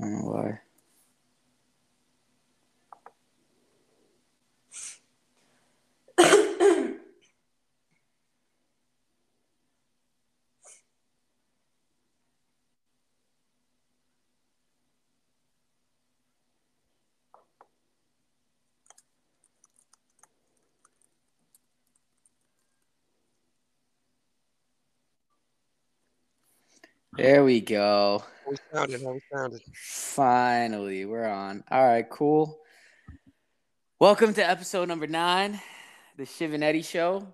I don't know why. There we go. How we sounded? How we sounded? Finally, we're on. All right, cool. Welcome to episode number nine, the Shiv and Eddy Show,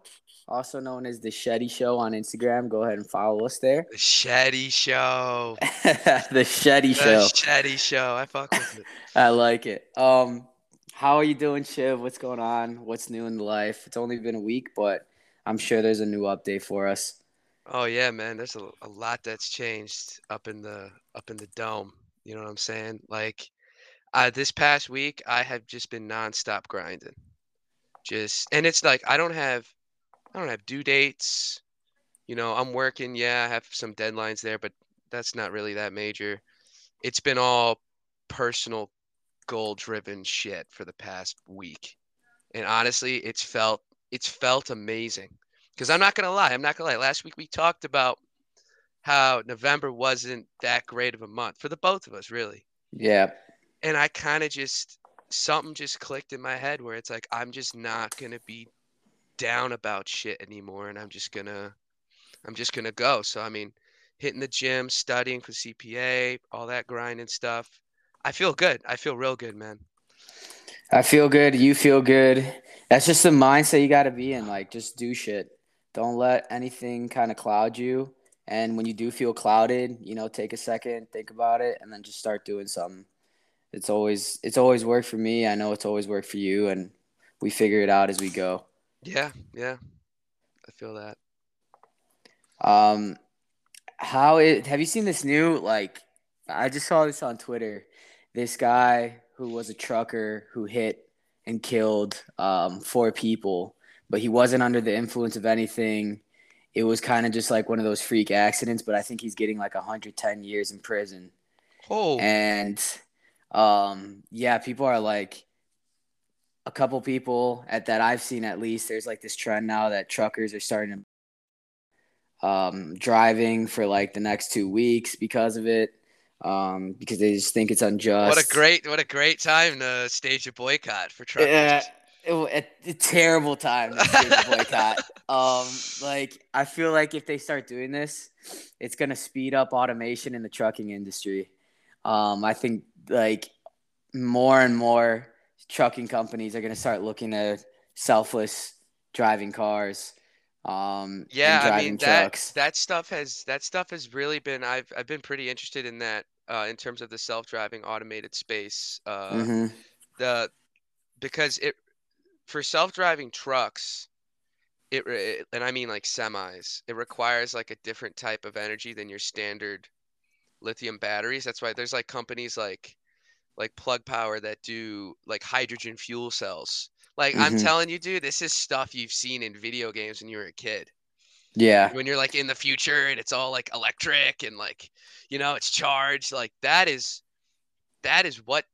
also known as the Sheddy Show on Instagram. Go ahead and follow us there. The Sheddy Show. the Sheddy Show. The Show. Sheddy Show. I fuck with it. I like it. Um, how are you doing, Shiv? What's going on? What's new in life? It's only been a week, but I'm sure there's a new update for us. Oh yeah, man. There's a, a lot that's changed up in the up in the dome. You know what I'm saying? Like, uh, this past week I have just been nonstop grinding. Just and it's like I don't have I don't have due dates. You know, I'm working. Yeah, I have some deadlines there, but that's not really that major. It's been all personal goal driven shit for the past week. And honestly, it's felt it's felt amazing. Because I'm not gonna lie, I'm not gonna lie. Last week we talked about how November wasn't that great of a month for the both of us, really. Yeah. And I kind of just something just clicked in my head where it's like I'm just not gonna be down about shit anymore, and I'm just gonna I'm just gonna go. So I mean, hitting the gym, studying for CPA, all that grinding stuff. I feel good. I feel real good, man. I feel good. You feel good. That's just the mindset you got to be in. Like, just do shit. Don't let anything kind of cloud you. And when you do feel clouded, you know, take a second, think about it, and then just start doing something. It's always it's always worked for me. I know it's always worked for you, and we figure it out as we go. Yeah, yeah. I feel that. Um, how it? Have you seen this new like? I just saw this on Twitter. This guy who was a trucker who hit and killed um, four people, but he wasn't under the influence of anything. It was kind of just like one of those freak accidents, but I think he's getting like 110 years in prison. Oh, And um, yeah, people are like, a couple people at that I've seen at least. There's like this trend now that truckers are starting to um, driving for like the next two weeks because of it, um, because they just think it's unjust. what a great what a great time to stage a boycott for truckers. Yeah, it, a, terrible time to boycott. um, like I feel like if they start doing this, it's gonna speed up automation in the trucking industry. Um, I think like more and more trucking companies are gonna start looking at selfless driving cars. Um, Yeah, I driving mean that trucks. that stuff has that stuff has really been I've I've been pretty interested in that uh, in terms of the self-driving automated space. Uh, Mhm. the because it for self-driving trucks it, re- and I mean like semis it requires like a different type of energy than your standard lithium batteries that's why there's like companies like like plug power that do like hydrogen fuel cells like I'm Mhm. telling you dude this is stuff you've seen in video games when you were a kid Yeah. when you're like in the future and it's all like electric and like you know it's charged like that is that is what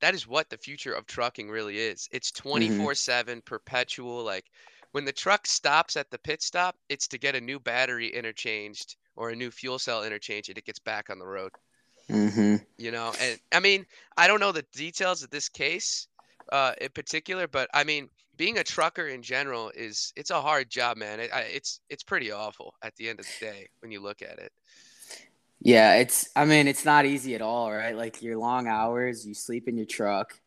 that is what the future of trucking really is. It's 24/7 perpetual like when the truck stops at the pit stop it's to get a new battery interchanged or a new fuel cell interchange and it gets back on the road. Mm-hmm. you know and i mean i don't know the details of this case uh in particular but i mean being a trucker in general is it's a hard job man. It, I, it's it's pretty awful at the end of the day when you look at it Yeah, it's I mean, it's not easy at all, right? Like your long hours, you sleep in your truck,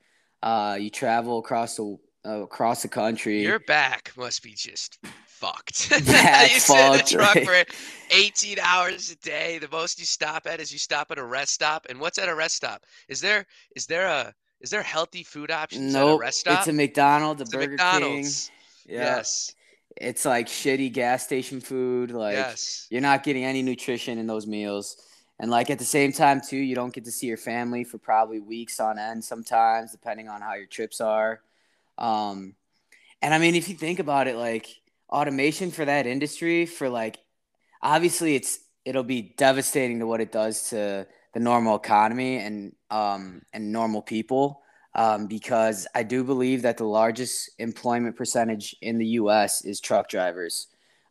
uh, you travel across the uh, across the country. your back must be just fucked Back you sit in a fucked, truck right. for 18 hours a day the most you stop at is you stop at a rest stop and what's at a rest stop is there is there a is there healthy food options at a rest stop it's a McDonald's, a It's a Burger McDonald's. King. Yeah, yes it's like shitty gas station food. Like yes you're not getting any nutrition in those meals. And like at the same time too, you don't get to see your family for probably weeks on end sometimes, depending on how your trips are. Um, and I mean, if you think about it, like automation for that industry, for like obviously it's it'll be devastating to what it does to the normal economy and um, and normal people um, because I do believe that the largest employment percentage in the U.S. is truck drivers.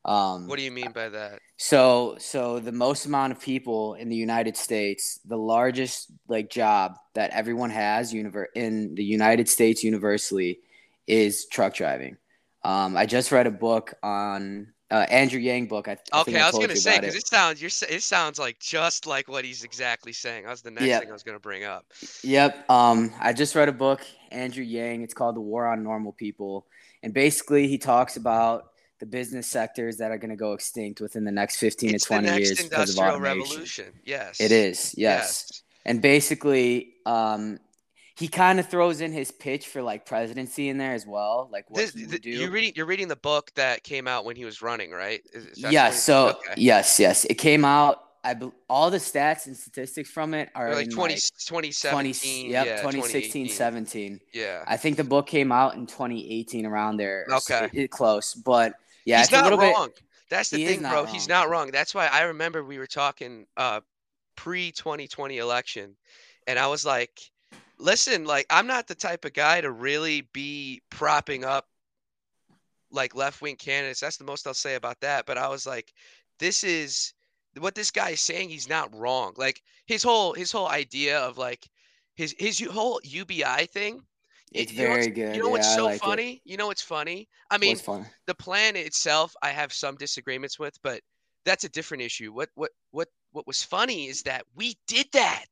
Um, what do you mean by that? So, so the most amount of people in the United States, the largest like job that everyone has univer- in the United States universally is truck driving. Um, I just read a book on uh, Andrew Yang book. I, okay, I, I was gonna say because it. it. sounds you're it sounds like just like what he's exactly saying. That was the next yep. thing I was gonna bring up. Yep. Um, I just read a book, Andrew Yang. It's called The War on Normal People, and basically he talks about the business sectors that are going to go extinct within the next 15 it's to 20 years because of automation. Revolution. Yes. It is. Yes. yes. And basically, um, he kind of throws in his pitch for like presidency in there as well, like what this, he would do. You're reading, you're reading the book that came out when he was running, right? yes. So okay. yes, yes, it came out. I be, all the stats and statistics from it are like 20, like 2017. 20, yep, yeah, 2016, 17. Yeah. I think the book came out in 2018 around there. Okay. It, it close, but yeah, he's it's not a little wrong. Bit, That's the thing, bro. Wrong. He's not wrong. That's why I remember we were talking uh, pre 2020 election, and I was like, listen, like I'm not the type of guy to really be propping up like left wing candidates. That's the most I'll say about that. But I was like, this is what this guy is saying. He's not wrong. Like his whole his whole idea of like his his whole UBI thing it's you very good. You know what's yeah, so like funny? It. You know what's funny? I mean, the plan itself, I have some disagreements with, but that's a different issue. What what what what was funny is that we did that.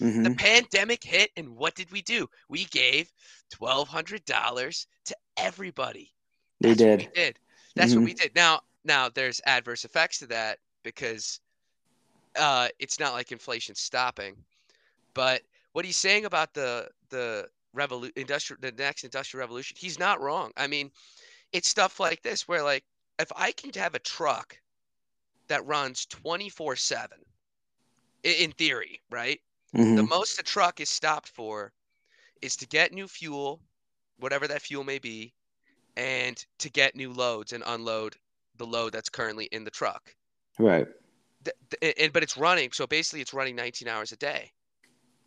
Mm-hmm. The pandemic hit, and what did we do? We gave twelve hundred dollars to everybody. They did. we did. That's mm-hmm. what we did. Now, now there's adverse effects to that because uh, it's not like inflation stopping. But what he's saying about the the revolution, industrial, the next industrial revolution. He's not wrong. I mean, it's stuff like this where, like, if I can have a truck that runs 24 7, in theory, right? Mm-hmm. The most a truck is stopped for is to get new fuel, whatever that fuel may be, and to get new loads and unload the load that's currently in the truck. Right. and, but it's running. So basically, it's running 19 hours a day.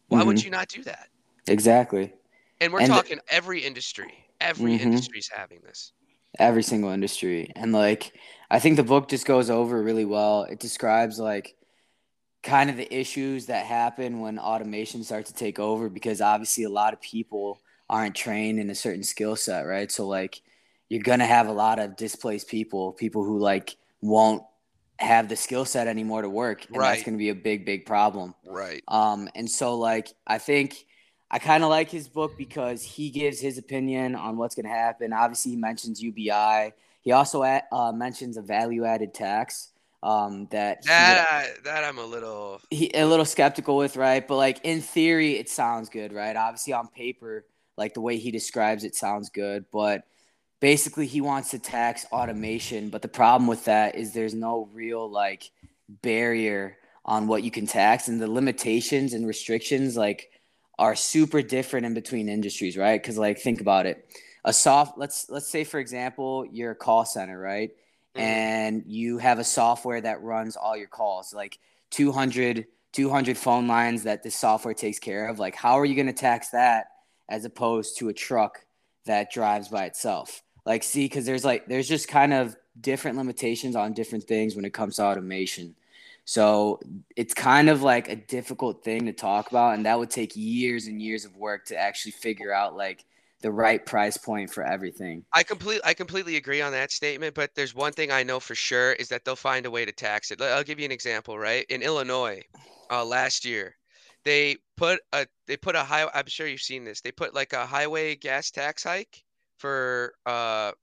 Why mm-hmm. would you not do that? Exactly. And we're and talking the, every industry. Every mm-hmm. industry's having this. Every single industry. And like I think the book just goes over really well. It describes like kind of the issues that happen when automation starts to take over because obviously a lot of people aren't trained in a certain skill set, right? So like you're going to have a lot of displaced people, people who like won't have the skill set anymore to work and right. that's going to be a big big problem. Right. Um and so like I think I kind of like his book because he gives his opinion on what's going to happen. Obviously, he mentions UBI. He also uh, mentions a value-added tax um, that that he, I, that I'm a little he, a little skeptical with, right? But like in theory, it sounds good, right? Obviously, on paper, like the way he describes it sounds good, but basically, he wants to tax automation. But the problem with that is there's no real like barrier on what you can tax, and the limitations and restrictions like are super different in between industries, right? Because like think about it, a soft let's let's say for example you're a call center, right? Mm-hmm. And you have a software that runs all your calls, like 200 200 phone lines that this software takes care of. Like how are you going to tax that as opposed to a truck that drives by itself? Like see, because there's like there's just kind of different limitations on different things when it comes to automation. So it's kind of like a difficult thing to talk about, and that would take years and years of work to actually figure out like the right price point for everything. I completely I completely agree on that statement, but there's one thing I know for sure is that they'll find a way to tax it. I'll give you an example, right? In Illinois, uh, last year, they put a they put a high I'm sure you've seen this. They put like a highway gas tax hike for uh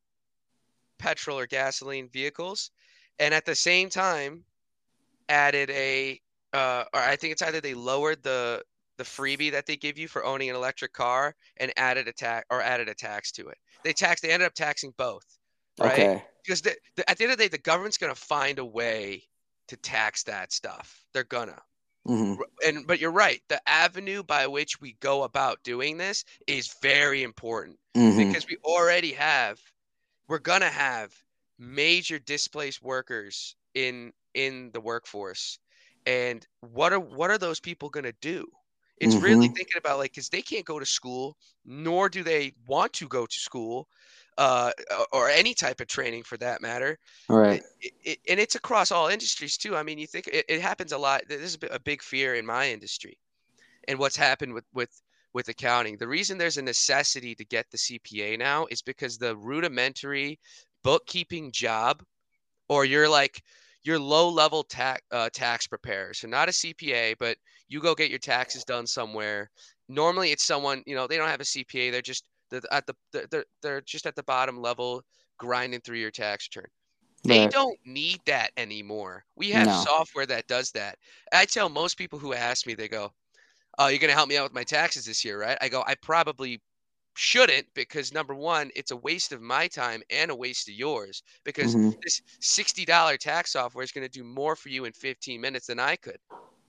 petrol or gasoline vehicles. And at the same time, added a uh, or I think it's either they lowered the the freebie that they give you for owning an electric car and added a tax or added a tax to it. They tax they ended up taxing both, right? Okay. Because the, the, at the end of the day, the government's gonna find a way to tax that stuff. They're gonna. Mm-hmm. And but you're right. The avenue by which we go about doing this is very important mm-hmm. because we already have, we're gonna have major displaced workers in in the workforce. And what are what are those people going to do? It's really Mhm. thinking about like because they can't go to school nor do they want to go to school uh, or- or any type of training for that matter. Right. it, it, and it's across all industries too. I mean you think it, it happens a lot. This is a big fear in my industry and what's happened with with with accounting. The reason there's a necessity to get the cpa now is because the rudimentary bookkeeping job or you're like your low level tax uh, tax preparer so not a cpa but you go get your taxes done somewhere. Normally it's someone you know they don't have a cpa they're just they're at the they're, they're- just at the bottom level grinding through your tax return. They don't need that anymore. We have No. software that does that. I tell most people who ask me they go oh you're going to help me out with my taxes this year right? I go i probably shouldn't because number one it's a waste of my time and a waste of yours because Mhm. this $60 tax software is going to do more for you in 15 minutes than I could.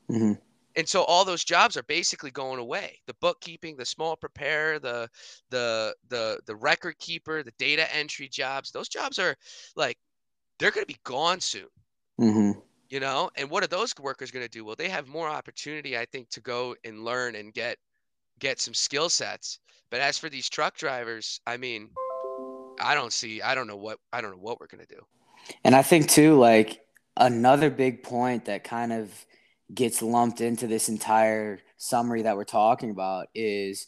Mhm. And so all those jobs are basically going away. The bookkeeping, the small preparer, the the the the record keeper, the data entry jobs, those jobs are like they're going to be gone soon, Mhm. you know? And what are those workers going to do? Well, they have more opportunity I think to go and learn and get get some skill sets. But as for these truck drivers, I mean, I don't see I don't know what I don't know what we're going to do. And I think too, like another big point that kind of gets lumped into this entire summary that we're talking about is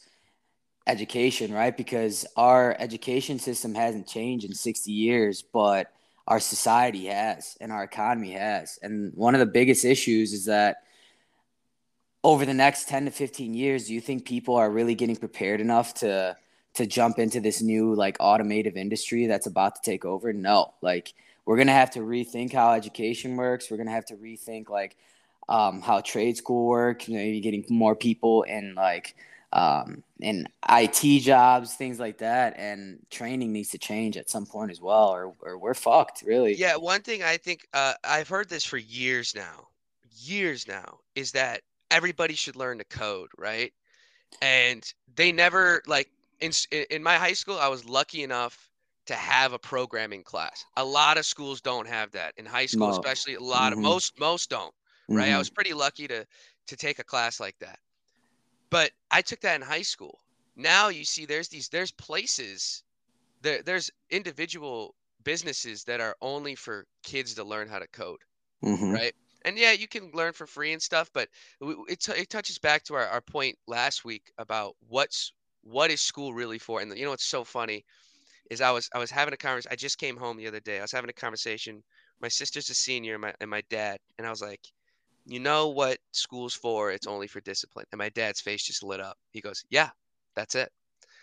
education, right? Because our education system hasn't changed in 60 years, but our society has and our economy has. And one of the biggest issues is that over the next 10 to 15 years, do you think people are really getting prepared enough to to jump into this new like automotive industry that's about to take over? No. Like we're gonna have to rethink how education works. We're gonna have to rethink like um, how trade school work. You know, maybe getting more people in like um, in IT jobs, things like that, and training needs to change at some point as well, or or we're fucked, really. Yeah, one thing I think uh, I've heard this for years now, years now, is that everybody should learn to code, right? And they never like in in my high school, I was lucky enough to have a programming class. A lot of schools don't have that in high school, Mo- especially a lot of Mhm. most most don't, right? I Mhm. was pretty lucky to to take a class like that. But I took that in high school. Now you see there's these there's places there there's individual businesses that are only for kids to learn how to code, Mhm. right? And yeah, you can learn for free and stuff, but it, it touches back to our, our point last week about what's what is school really for. And you know what's so funny is I was I was having a conversation. I just came home the other day. I was having a conversation. My sister's a senior, and my and my dad, and I was like, you know what school's for? It's only for discipline. And my dad's face just lit up. He goes, yeah, that's it.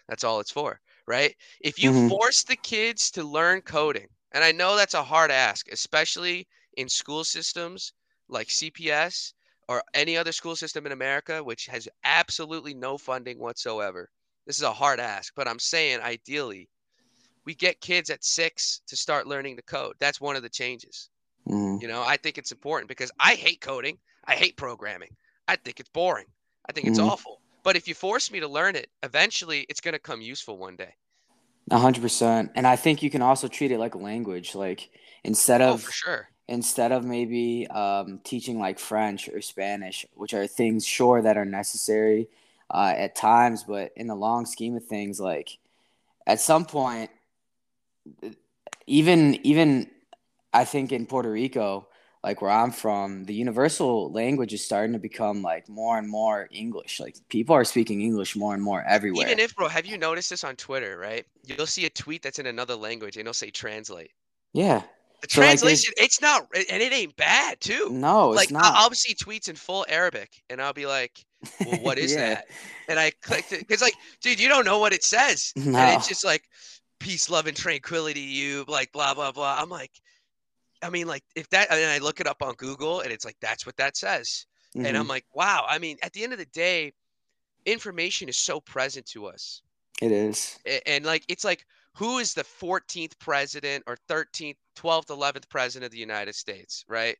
That's all it's for, right? If you Mhm. force the kids to learn coding, and I know that's a hard ask, especially in school systems like CPS or any other school system in America, which has absolutely no funding whatsoever. This is a hard ask, but I'm saying ideally, we get kids at six to start learning to code. That's one of the changes. Mhm. You know, I think it's important because I hate coding. I hate programming. I think it's boring. I think it's Mhm. awful. But if you force me to learn it, eventually it's going to come useful one day. A hundred percent. And I think you can also treat it like a language. Like instead Oh, of for sure. Instead of maybe um, teaching like French or Spanish, which are things sure that are necessary uh, at times, but in the long scheme of things, like at some point, even even I think in Puerto Rico, like where I'm from, the universal language is starting to become like more and more English. Like people are speaking English more and more everywhere. Even if, bro, have you noticed this on Twitter, right? You'll see a tweet that's in another language and it'll say translate. yeah. The So, like, there's- translation, it's not, and it ain't bad, too. No, it's like, not. I'll see tweets in full Arabic and I'll be like, well, what is Yeah. that? And I clicked it because, like, dude, you don't know what it says. No. And it's just like, peace, love, and tranquility, to you, like, blah, blah, blah. I'm like, I mean, like, if that, and I look it up on Google and it's like, that's what that says. And I'm Mhm. like, wow. I mean, at the end of the day, information is so present to us. It is. A- And like, it's like, who is the 14th president or 13th, 12th, 11th president of the United States, right?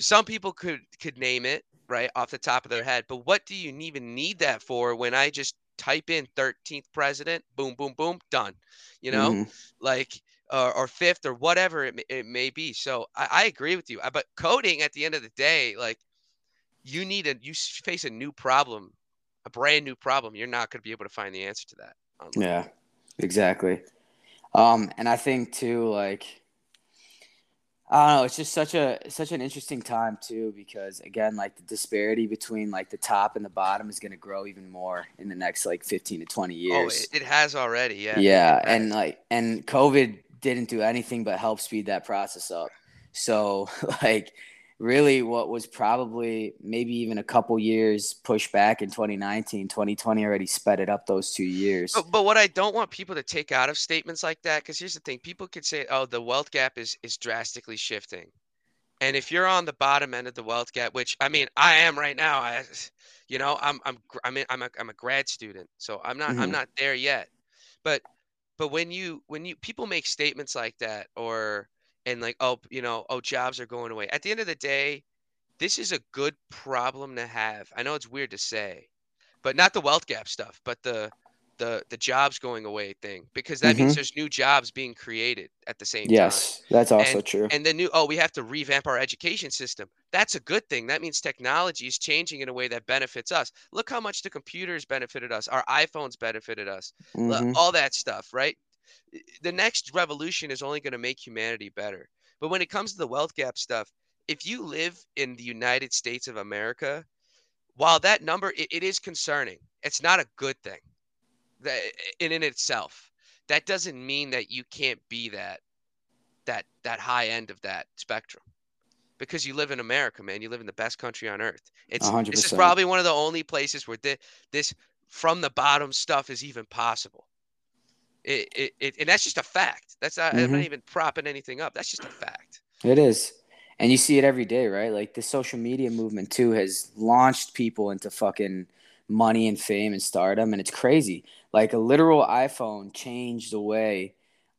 Some people could could name it right off the top of their head, but what do you even need that for when I just type in 13th president, boom, boom, boom, done, you know, Mhm. like or, or fifth or whatever it, may- it may be. So I, I agree with you. Uh, But coding at the end of the day, like you need a you face a new problem, a brand new problem. You're not going to be able to find the answer to that. Online. Yeah, exactly. Um, and I think too, like, I don't know, it's just such a such an interesting time too, because again, like the disparity between like the top and the bottom is going to grow even more in the next like fifteen to twenty years. Oh, it, it has already, yeah. Yeah, and like, and COVID didn't do anything but help speed that process up. So, like, really what was probably maybe even a couple years pushed back in 2019 2020 already sped it up those two years. But, but what i don't want people to take out of statements like that because here's the thing people could say oh the wealth gap is is drastically shifting. And if you're on the bottom end of the wealth gap which i mean i am right now i you know i'm i'm i'm, I'm, a, I'm a grad student so i'm not mm-hmm. i'm not there yet. But but when you when you people make statements like that or and like oh you know oh jobs are going away at the end of the day this is a good problem to have i know it's weird to say but not the wealth gap stuff but the the the jobs going away thing because that mm-hmm. means there's new jobs being created at the same yes, time. Yes, that's also and, true. And the new oh, we have to revamp our education system. That's a good thing. That means technology is changing in a way that benefits us. Look how much the computers benefited us, our iPhones benefited us, mm-hmm. all that stuff, right? The next revolution is only going to make humanity better. But when it comes to the wealth gap stuff, if you live in the United States of America, while that number it, it is concerning, it's not a good thing that in, in itself. That doesn't mean that you can't be that that that high end of that spectrum because you live in America, man. You live in the best country on earth. It's 100%. this is probably one of the only places where the, this from the bottom stuff is even possible. It, it, it, and that's just a fact. That's not, mm-hmm. I'm not even propping anything up. That's just a fact. It is. And you see it every day, right? Like the social media movement too has launched people into fucking money and fame and stardom. And it's crazy. Like a literal iPhone changed the way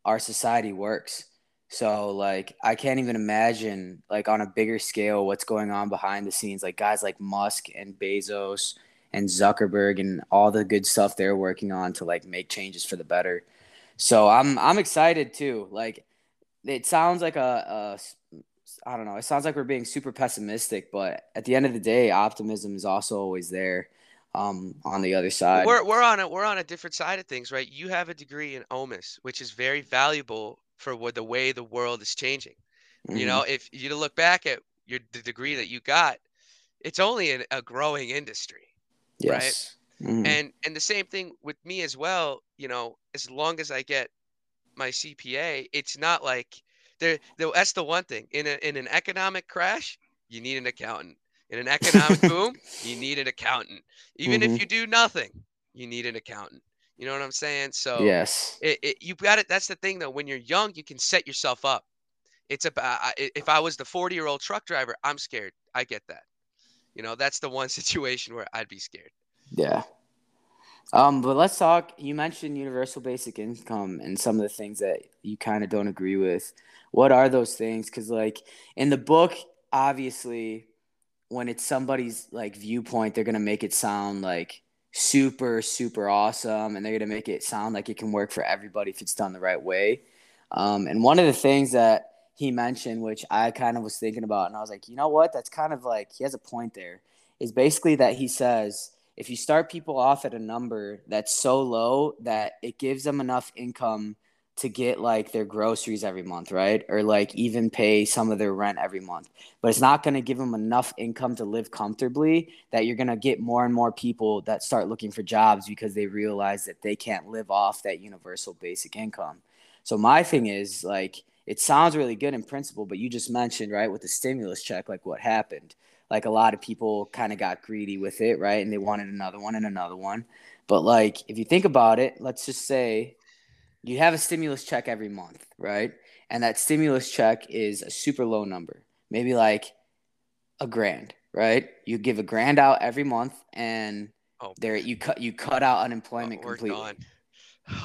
our society works. So like I can't even imagine like on a bigger scale what's going on behind the scenes. Like guys like Musk and Bezos and Zuckerberg and all the good stuff they're working on to like make changes for the better. So I'm I'm excited too. Like it sounds like a, a I don't know. It sounds like we're being super pessimistic, but at the end of the day, optimism is also always there. Um, on the other side, we're we're on a we're on a different side of things, right? You have a degree in OMIS, which is very valuable for what the way the world is changing. Mm-hmm. You know, if you look back at your the degree that you got, it's only in a growing industry, yes. Mm-hmm. And and the same thing with me as well. You know, as long as I get my CPA, it's not like there. That's the one thing in a, in an economic crash, you need an accountant. In an economic boom, you need an accountant. Even mm-hmm. if you do nothing, you need an accountant. You know what I'm saying? So yes, it, it, you got it. That's the thing though. When you're young, you can set yourself up. It's about if I was the 40 year old truck driver, I'm scared. I get that. You know, that's the one situation where I'd be scared. Yeah. Um, but let's talk. You mentioned universal basic income and some of the things that you kind of don't agree with. What are those things? Because, like, in the book, obviously, when it's somebody's like viewpoint, they're gonna make it sound like super, super awesome, and they're gonna make it sound like it can work for everybody if it's done the right way. Um, and one of the things that he mentioned, which I kind of was thinking about, and I was like, you know what? That's kind of like he has a point there. Is basically that he says if you start people off at a number that's so low that it gives them enough income to get like their groceries every month, right? Or like even pay some of their rent every month. But it's not going to give them enough income to live comfortably that you're going to get more and more people that start looking for jobs because they realize that they can't live off that universal basic income. So my thing is like it sounds really good in principle, but you just mentioned, right, with the stimulus check like what happened like a lot of people kind of got greedy with it, right? And they wanted another one and another one. But like if you think about it, let's just say you have a stimulus check every month, right? And that stimulus check is a super low number, maybe like a grand, right? You give a grand out every month, and oh, there you cut you cut out unemployment oh, completely. Done.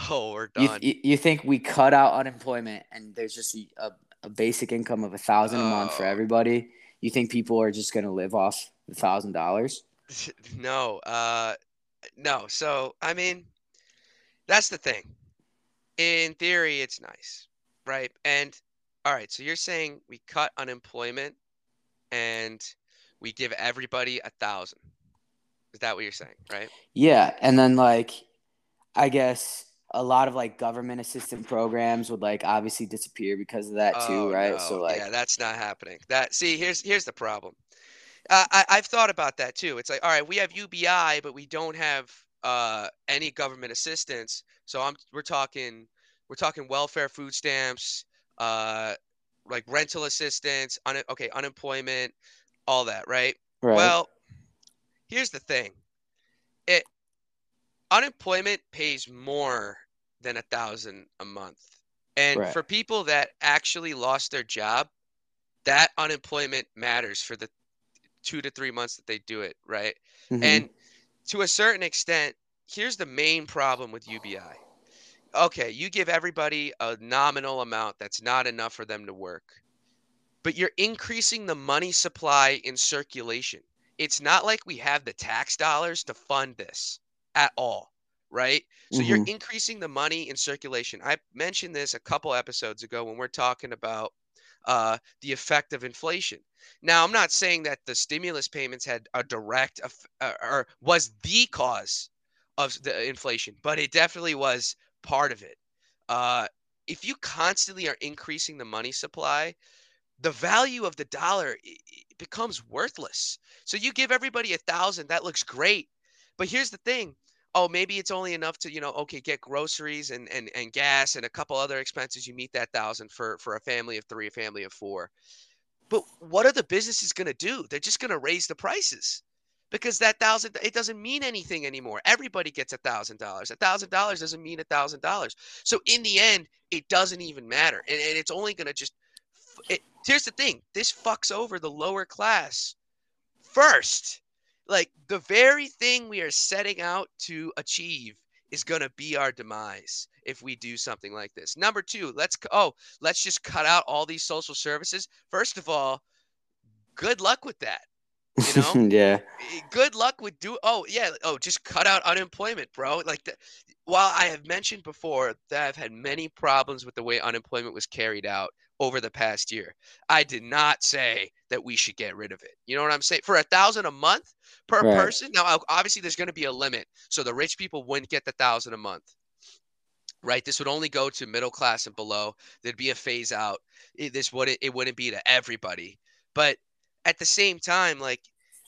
Oh, we're done. You, you, think we cut out unemployment, and there's just a, a basic income of a thousand a month for oh. everybody? You think people are just going to live off the thousand dollars? No, uh, no. So I mean, that's the thing. In theory, it's nice, right? And all right, so you're saying we cut unemployment, and we give everybody a thousand. Is that what you're saying, right? Yeah, and then like, I guess a lot of like government assistance programs would like obviously disappear because of that too, Oh, right? no. So like, yeah, that's not happening. That see, here's here's the problem. Uh, I I've thought about that too. It's like, all right, we have UBI, but we don't have uh any government assistance. So I'm we're talking we're talking welfare, food stamps, uh, like rental assistance, un, okay, unemployment, all that, right? right? Well, here's the thing. Unemployment pays more than a thousand a month. And Right. for people that actually lost their job, that unemployment matters for the two to three months that they do it, right? Mhm. And to a certain extent, here's the main problem with UBI. Okay, you give everybody a nominal amount that's not enough for them to work, but you're increasing the money supply in circulation. It's not like we have the tax dollars to fund this at all, right? So you're Mhm. increasing the money in circulation. I mentioned this a couple episodes ago when we're talking about uh, the effect of inflation. Now, I'm not saying that the stimulus payments had a direct uh, or was the cause of the inflation, but it definitely was part of it. Uh, if you constantly are increasing the money supply, the value of the dollar becomes worthless. So you give everybody a thousand, that looks great. But here's the thing. Oh, maybe it's only enough to, you know, okay, get groceries and, and, and gas and a couple other expenses. You meet that thousand for, for a family of three, a family of four. But what are the businesses to do? They're just to raise the prices because that thousand, it doesn't mean anything anymore. Everybody gets a thousand dollars. A thousand dollars doesn't mean a thousand dollars. So in the end, it doesn't even matter. And, and it's only going to just, it, here's the thing this fucks over the lower class first. Like the very thing we are setting out to achieve is going to be our demise if we do something like this. Number 2, let's oh, let's just cut out all these social services. First of all, good luck with that. You know? yeah. Eh, good luck with do oh yeah oh just cut out unemployment bro like the, while i have mentioned before that i've had many problems with the way unemployment was carried out over the past year. I did not say that we should get rid of it. You know what i'm saying? For a thousand a month per Right. person? Now obviously there's going to be a limit so the rich people wouldn't get the thousand a month right? This would only go to middle class and below. There'd be a phase out. It, this wouldn't it wouldn't be to everybody. But at the same time like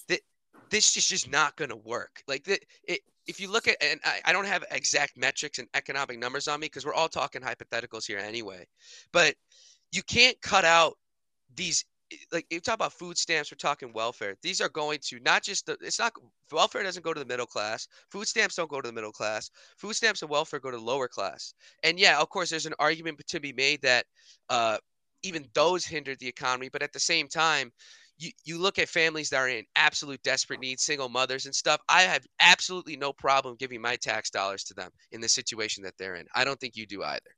th- this is just not going to work. Like the, it, if you look at and I, I don't have exact metrics and economic numbers on me because we're all talking hypotheticals here anyway. But you can't cut out these like you talk about food stamps we're talking welfare these are going to not just the it's not welfare doesn't go to the middle class food stamps don't go to the middle class food stamps and welfare go to the lower class and yeah of course there's an argument to be made that uh, even those hindered the economy but at the same time you, you look at families that are in absolute desperate need, single mothers and stuff. I have absolutely no problem giving my tax dollars to them in the situation that they're in. I don't think you do either,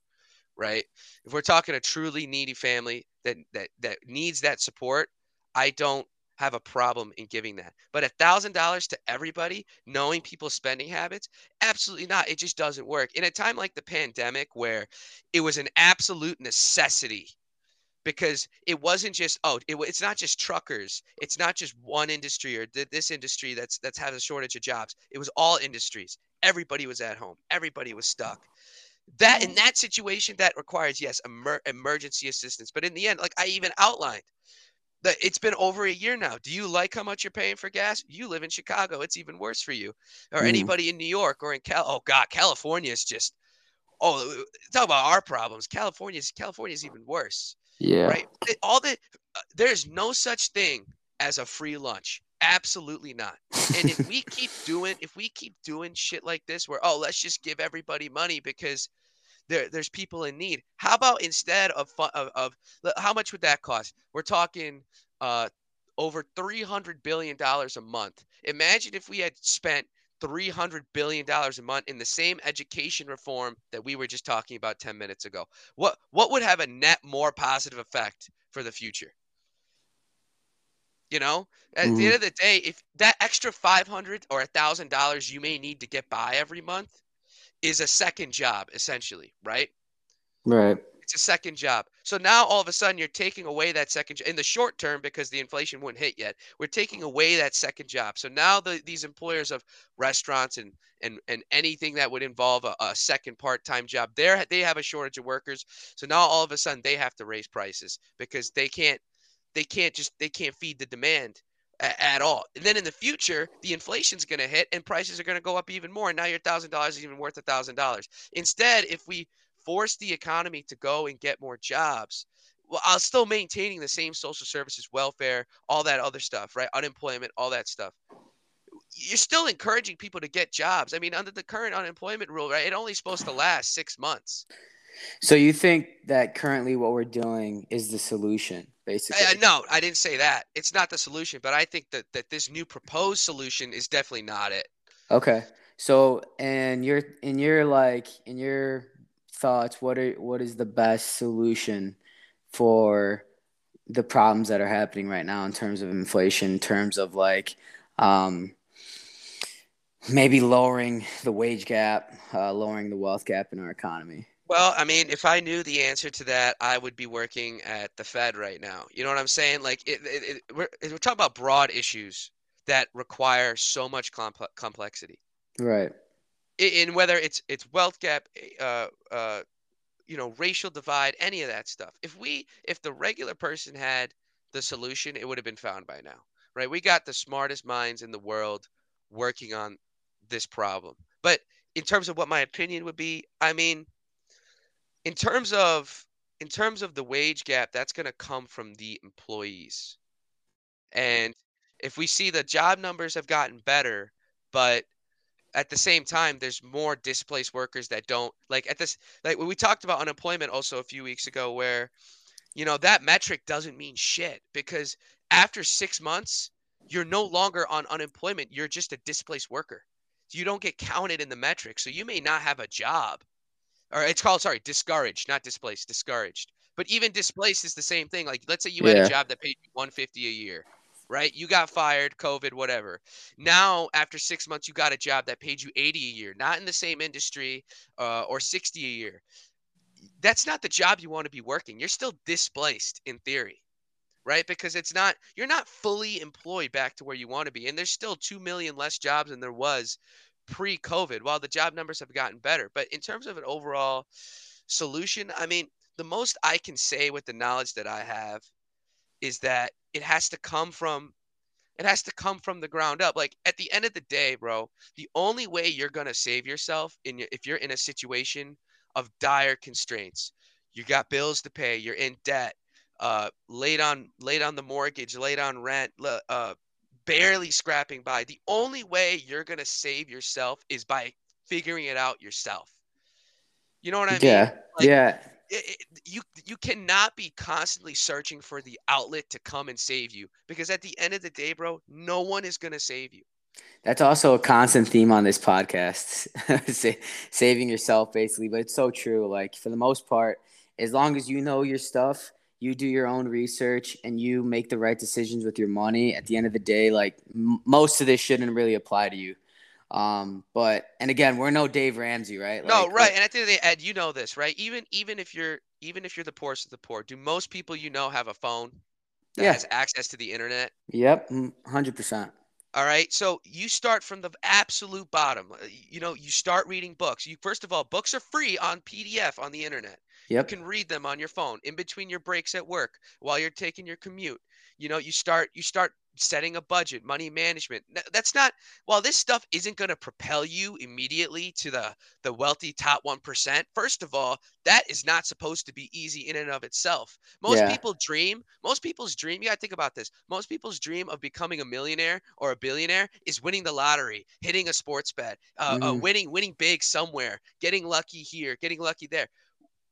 right? If we're talking a truly needy family that that that needs that support, I don't have a problem in giving that. But a thousand dollars to everybody, knowing people's spending habits, absolutely not. It just doesn't work. In a time like the pandemic, where it was an absolute necessity because it wasn't just oh it, it's not just truckers it's not just one industry or th- this industry that's that's has a shortage of jobs it was all industries everybody was at home everybody was stuck that in that situation that requires yes emer- emergency assistance but in the end like i even outlined that it's been over a year now do you like how much you're paying for gas you live in chicago it's even worse for you or Mhm. anybody in new york or in cal oh god california is just oh talk about our problems california's california's even worse Yeah. right? All the uh, there's no such thing as a free lunch. Absolutely not. And if we keep doing if we keep doing shit like this where oh let's just give everybody money because there there's people in need. How about instead of of, of how much would that cost? We're talking uh over 300 billion dollars a month. Imagine if we had spent 300 billion dollars a month in the same education reform that we were just talking about 10 minutes ago. What what would have a net more positive effect for the future? You know, at the Mhm. end of the day, if that extra 500 or a thousand dollars you may need to get by every month is a second job, essentially, right? Right. It's a second job. So now all of a sudden you're taking away that second in the short term because the inflation wouldn't hit yet. We're taking away that second job. So now the, these employers of restaurants and and and anything that would involve a, a second part-time job, they they have a shortage of workers. So now all of a sudden they have to raise prices because they can't they can't just they can't feed the demand at all. And then in the future, the inflation's going to hit and prices are going to go up even more. And now your thousand dollars is even worth a thousand dollars. Instead, if we force the economy to go and get more jobs, while still maintaining the same social services, welfare, all that other stuff, right? Unemployment, all that stuff. You're still encouraging people to get jobs. I mean, under the current unemployment rule, right? It only supposed to last six months. So you think that currently what we're doing is the solution, basically? Uh, no, I didn't say that. It's not the solution, but I think that that this new proposed solution is definitely not it. Okay. So, and your in your like in your thoughts, what are what is the best solution for the problems that are happening right now in terms of inflation, in terms of like um, maybe lowering the wage gap, uh, lowering the wealth gap in our economy? Well, I mean, if I knew the answer to that, I would be working at the Fed right now. You know what I'm saying? Like, it, it, it, we're, we're talking about broad issues that require so much compl- complexity. Right. In, in whether it's it's wealth gap, uh, uh, you know, racial divide, any of that stuff. If we, if the regular person had the solution, it would have been found by now, right? We got the smartest minds in the world working on this problem. But in terms of what my opinion would be, I mean in terms of in terms of the wage gap, that's going to come from the employees. And if we see the job numbers have gotten better, but at the same time there's more displaced workers that don't like at this like we talked about unemployment also a few weeks ago where you know that metric doesn't mean shit because after 6 months you're no longer on unemployment you're just a displaced worker you don't get counted in the metric so you may not have a job or it's called sorry discouraged not displaced discouraged. But even displaced is the same thing. Like let's say you had a job that paid you 150 a year right? You got fired covid whatever. Now after six months you got a job that paid you 80 a year not in the same industry uh, or 60 a year. That's not the job you want to be working. You're still displaced in theory right? Because it's not you're not fully employed back to where you want to be and there's still 2 million less jobs than there was pre-COVID, while the job numbers have gotten better. But in terms of an overall solution, I mean, the most I can say with the knowledge that I have is that it has to come from it has to come from the ground up. Like at the end of the day, bro, the only way you're gonna save yourself in your, if you're in a situation of dire constraints, you got bills to pay, you're in debt, uh, late on late on the mortgage, late on rent, uh, barely scrapping by. The only way you're going to save yourself is by figuring it out yourself. You know what I mean? Yeah. Like, yeah. It, you you cannot be constantly searching for the outlet to come and save you because at the end of the day, bro, no one is going to save you. That's also a constant theme on this podcast, saving yourself basically, but it's so true. Like for the most part, as long as you know your stuff, you do your own research and you make the right decisions with your money at the end of the day like m- most of this shouldn't really apply to you um but and again we're no dave ramsey right like, no right and at the end of the ed you know this right even even if you're even if you're the poorest of the poor do most people you know have a phone that yeah. has access to the internet yep 100% all right. So you start from the absolute bottom. Uh, you know, you start reading books. You first of all, books are free on PDF on the internet. Yep. You can read them on your phone in between your breaks at work while you're taking your commute. You know, you start you start setting a budget, money management. That's not while this stuff isn't going to propel you immediately to the the wealthy top 1%. First of all, that is not supposed to be easy in and of itself. Most yeah. people dream, most people's dream, you got to think about this. Most people's dream of becoming a millionaire or a billionaire is winning the lottery, hitting a sports bet, uh, mm-hmm. uh, winning winning big somewhere, getting lucky here, getting lucky there.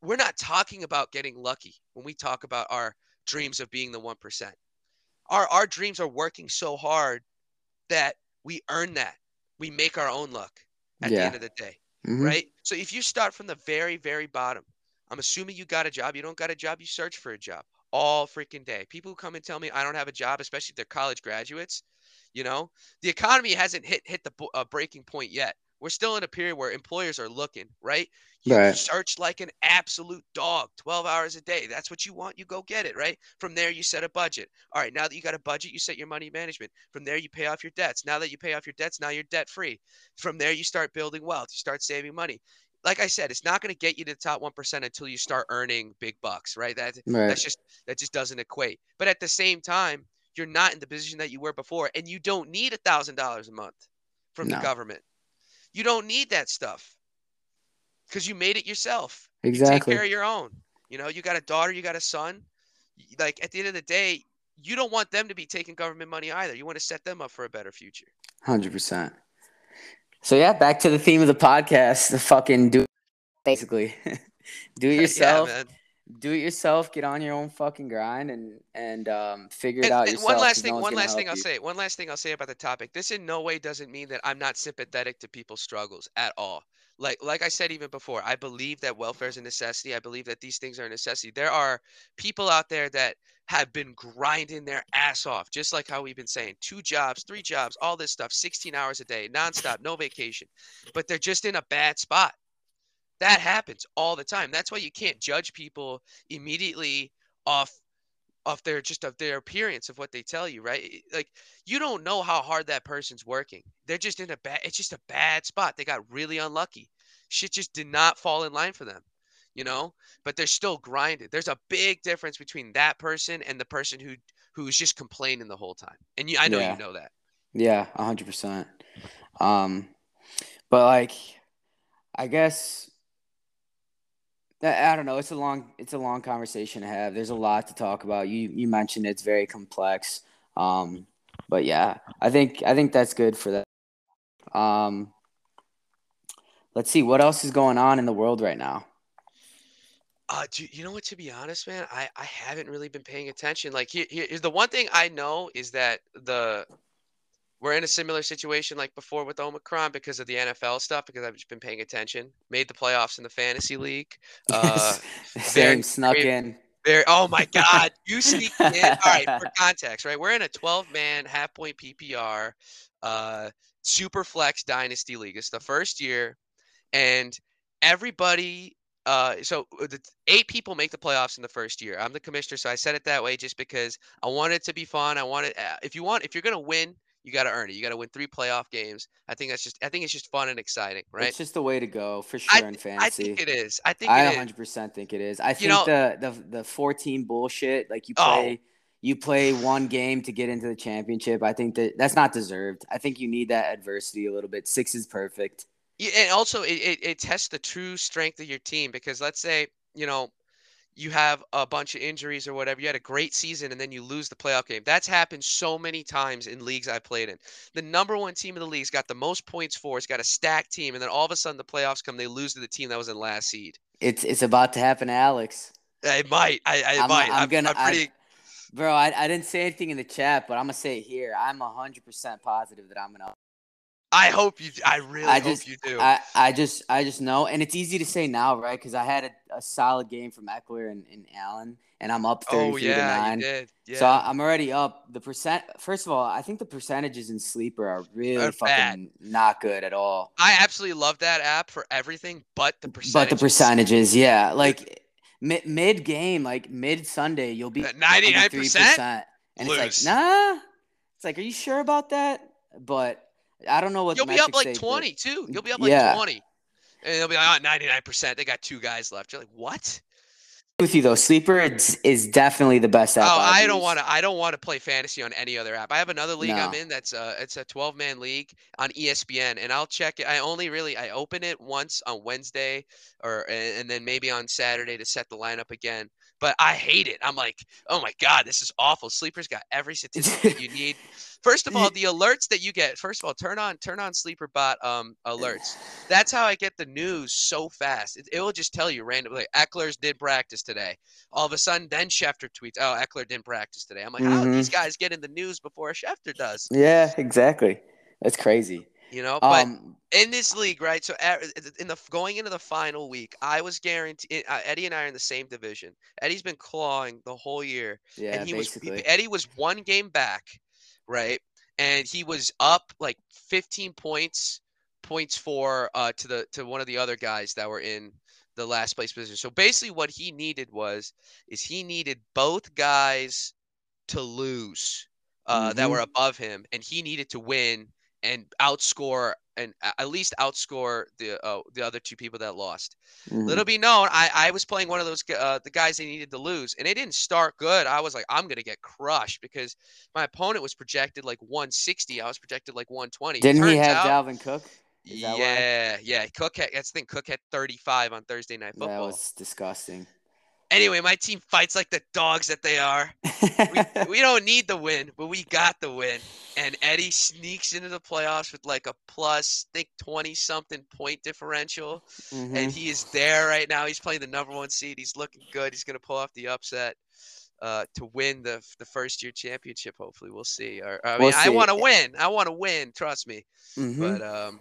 We're not talking about getting lucky when we talk about our dreams of being the 1% our our dreams are working so hard that we earn that. We make our own luck at yeah. the end of the day. Mm-hmm. Right? So if you start from the very, very bottom, I'm assuming you got a job. You don't got a job, you search for a job all freaking day. People who come and tell me I don't have a job, especially if they're college graduates, you know, the economy hasn't hit hit the uh, breaking point yet We're still in a period where employers are looking, right? You Right. search like an absolute dog, 12 hours a day. That's what you want. You go get it, right? From there, you set a budget. All right, now that you got a budget, you set your money management. From there, you pay off your debts. Now that you pay off your debts, now you're debt free. From there, you start building wealth. You start saving money. Like I said, it's not going to get you to the top 1% until you start earning big bucks, right? That, Right. That's just, that just doesn't equate. But at the same time, you're not in the position that you were before, and you don't need a $1,000 a month from the government. You don't need that stuff because you made it yourself. You take Exactly. care of your own. You know, you got a daughter, you got a son. Like at the end of the day, you don't want them to be taking government money either. You want to set them up for a better future. Hundred percent. So yeah, back to the theme of the podcast. The fucking do basically. do it yourself. yeah, man. Do it yourself. Get on your own fucking grind and and um, figure it And, out and yourself. one last thing, no one last thing I'll you. say. One last thing I'll say about the topic. This in no way doesn't mean that I'm not sympathetic to people's struggles at all. Like like I said even before, I believe that welfare is a necessity. I believe that these things are a necessity. There are people out there that have been grinding their ass off, just like how we've been saying, two jobs, three jobs, all this stuff, 16 hours a day, nonstop, no vacation. But they're just in a bad spot. That happens all the time. That's why you can't judge people immediately off off their just of their appearance of what they tell you, right? Like you don't know how hard that person's working. They're just in a bad it's just a bad spot. They got really unlucky. Shit just did not fall in line for them, you know? But they're still grinding. There's a big difference between that person and the person who who's just complaining the whole time. And you I know Yeah. you know that. Yeah, a hundred percent. Um, but like, I guess I don't know. It's a long, it's a long conversation to have. There's a lot to talk about. You you mentioned it's very complex. Um, but yeah, I think I think that's good for that. Um, let's see what else is going on in the world right now. Uh, do, you know what? To be honest, man, I, I haven't really been paying attention. Like, here's the one thing I know is that the we're in a similar situation like before with Omicron because of the NFL stuff. Because I've just been paying attention. Made the playoffs in the fantasy league. Uh, Same very- snuck very- in. There. Oh my God, you sneaked in. All right, for context, right? We're in a 12-man half-point PPR, uh, super flex dynasty league. It's the first year, and everybody. Uh, so the eight people make the playoffs in the first year. I'm the commissioner, so I said it that way just because I want it to be fun. I want it. Uh, if you want, if you're gonna win, you got to earn it. You got to win three playoff games. I think that's just. I think it's just fun and exciting, right? It's just the way to go for sure in I think it is. I think I it is. 100 percent think it is. I think know- the the the 14 bullshit like you Oh. play you play one game to get into the championship. I think that that's not deserved. I think you need that adversity a little bit. Six is perfect. Yeah, and also it, it, it tests the true strength of your team because let's say you know you have a bunch of injuries or whatever you had a great season and then you lose the playoff game that's happened so many times in leagues i've played in the number one team in the league's got the most points for it's got a stacked team and then all of a sudden the playoffs come they lose to the team that was in last seed It's it's about to happen, to Alex. it might i, I I'm, might I'm I'm, gonna, I'm pretty I, bro. I, I didn't say anything in the chat, but I'm gonna say it here. I'm 100 percent positive that I'm gonna. I hope you i really I hope just, you do I, I just, I just know, and it's easy to say now, right? Because I had a, a solid game from Ekeler and, and Allen, and I'm up 33 oh to yeah nine. you did yeah So I- I'm already up. The percent. First of all, I think the percentages in sleeper are really Are fucking bad. not good at all. i absolutely love that app for everything but the percentage But the percentages, yeah, like mid mid game, like mid Sunday, you'll be 99%? 93%. and Lose. it's like nah. It's like, are you sure about that? But I don't know what You'll be up like 20 too. You'll be up like Yeah. 20. And they'll be like, oh, 99%. They got two guys left. You're like, what? With you though, sleeper is, is definitely the best app. Oh, I don't want to. I don't want to play fantasy on any other app. I have another league I'm in. That's uh, it's a 12 man league on ESPN, and I'll check it. I only really I open it once on Wednesday, or and and then maybe on Saturday to set the lineup again. But I hate it. I'm like, oh my god, this is awful. Sleeper's got every statistic that you need. First of all, the alerts that you get. First of all, turn on turn on Sleeper Bot um alerts. That's how I get the news so fast. It, it will just tell you randomly. Ekeler's did practice today. All of a sudden, then Schefter tweets, "Oh, Ekeler didn't practice today." I'm like, how are these guys getting the news before Schefter does? Yeah, exactly. That's crazy. You know, but Um, in this league, right? So in the going into the final week, I was guaranteed. Uh, Eddie and I are in the same division. Eddie's been clawing the whole year, yeah, and he was basically. Eddie was one game back, right? And he was up like 15 points points for uh, to the to one of the other guys that were in the last place position. So basically, what he needed was is he needed both guys to lose uh, Mm-hmm. that were above him, and he needed to win and outscore and at least outscore the uh, the other two people that lost. Mhm. Little be known, I, I was playing one of those uh, the guys they needed to lose, and it didn't start good. I was like, I'm gonna get crushed because my opponent was projected like 160. I was projected like 120. Didn't he have out, Dalvin Cook? That why? yeah, yeah. Cook had that's the thing. Cook had 35 on Thursday night football. That was disgusting. Anyway, my team fights like the dogs that they are. We, we don't need the win, but we got the win. And Eddie sneaks into the playoffs with like a plus, think 20 something point differential. Mhm. and he is there right now. He's playing the number one seed. He's looking good. He's going to pull off the upset uh, to win the the first year championship. Hopefully, we'll see. Or, I mean, We'll I want to win. I want to win. Trust me. Mhm. But um,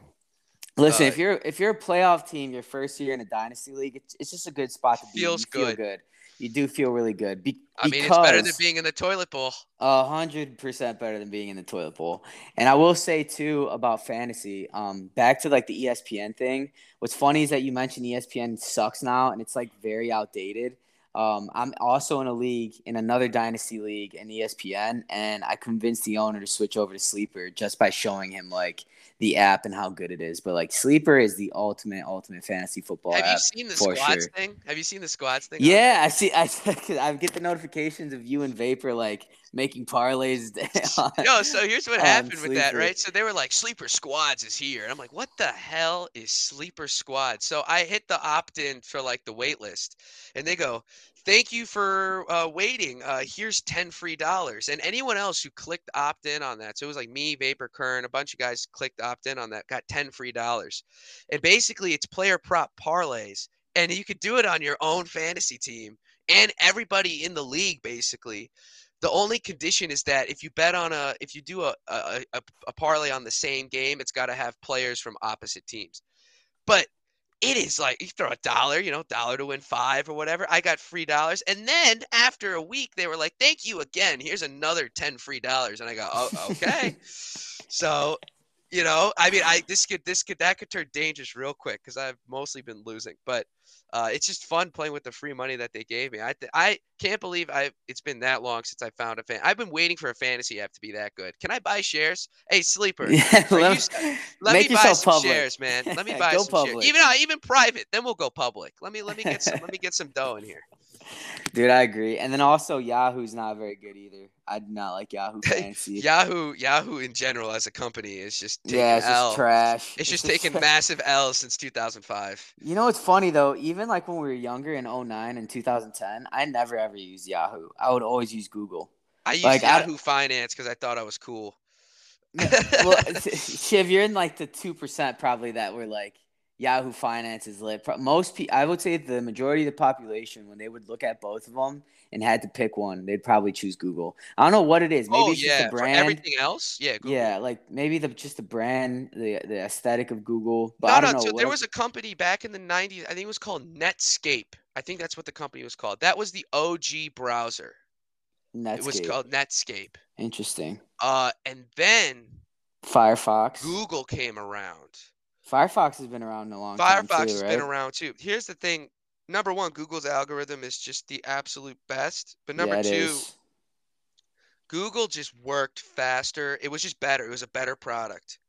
Listen, uh, if you're if you're a playoff team, your first year in a dynasty league, it's, it's just a good spot to be. Feels you feel good. good. You do feel really good. Be- I mean, it's better than being in the toilet bowl. A hundred percent better than being in the toilet bowl. And I will say too about fantasy. Um, back to like the ESPN thing. What's funny is that you mentioned ESPN sucks now, and it's like very outdated. Um, I'm also in a league in another dynasty league in ESPN, and I convinced the owner to switch over to Sleeper just by showing him like the app and how good it is. But like Sleeper is the ultimate, ultimate fantasy football app. Have you seen the squads sure. thing? Have you seen the squads thing? Yeah, I see. I, I get the notifications of you and Vapor like making parlays. on- Yo, so here's what happened with that, right? So they were like, Sleeper Squads is here. And I'm like, what the hell is Sleeper Squad? So I hit the opt in for like the wait list. And they go, thank you for uh, waiting. Uh, here's 10 free dollars. And anyone else who clicked opt in on that, so it was like me, Vapor Kern, a bunch of guys clicked opt in on that, got 10 free dollars. And basically, it's player prop parlays. And you could do it on your own fantasy team and everybody in the league, basically. The only condition is that if you bet on a, if you do a a, a, a parlay on the same game, it's got to have players from opposite teams. But it is like you throw a dollar, you know, dollar to win five or whatever. I got free dollars, and then after a week, they were like, "Thank you again. Here's another ten free dollars." And I go, "Oh, okay." so, you know, I mean, I this could this could that could turn dangerous real quick because I've mostly been losing, but uh, it's just fun playing with the free money that they gave me. I th- I can't believe I it's been that long since I found a fan. I've been waiting for a fantasy app to be that good. Can I buy shares? Hey, sleeper. Yeah, Are you let, me buy some public. shares, man. Let me buy some public. shares. Even uh, even private, then we'll go public. Let me let me get some let me get some dough in here. Dude, I agree. And then also Yahoo's not very good either. I do not like Yahoo Fantasy. Yahoo Yahoo in general as a company is just yeah, it's L. just trash. It's just taking massive L's since 2005. You know what's funny though? Even like when we were younger in 09 and 2010, I never ever used Yahoo. I would always use Google. I used Like, I- Yahoo Finance because I thought I was cool. well, Shiv, you're in like the two percent probably that were like Yahoo Finance is lit. Most people, I would say, the majority of the population, when they would look at both of them and had to pick one, they'd probably choose Google. I don't know what it is. Maybe oh it's just yeah, the for everything else, yeah. Google. Yeah, like maybe the just the brand, the the aesthetic of Google. But no, I don't no. know. So there was a company back in the 90s. I think it was called Netscape. I think that's what the company was called. That was the OG browser. Netscape. It was called Netscape. Interesting. Uh, and then Firefox. Google came around. Firefox has been around a long time Firefox has right? been around too. Here's the thing. Number one, Google's algorithm is just the absolute best. But number yeah, two, is. Google just worked faster. It was just better. It was a better product.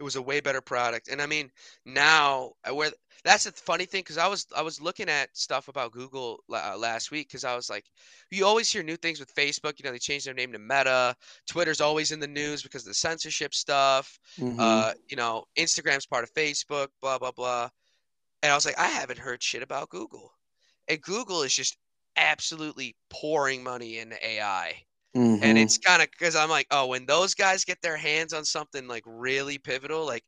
It was a way better product. And I mean, now uh, where that's the funny thing because I was I was looking at stuff about Google uh, last week because I was like, you always hear new things with Facebook. You know, they changed their name to Meta. Twitter's always in the news because of the censorship stuff. Mhm. Uh, you know, Instagram's part of Facebook. Blah blah blah. And I was like, I haven't heard shit about Google. And Google is just absolutely pouring money into AI and Mhm. it's kind of because I'm like, oh, when those guys get their hands on something like really pivotal, like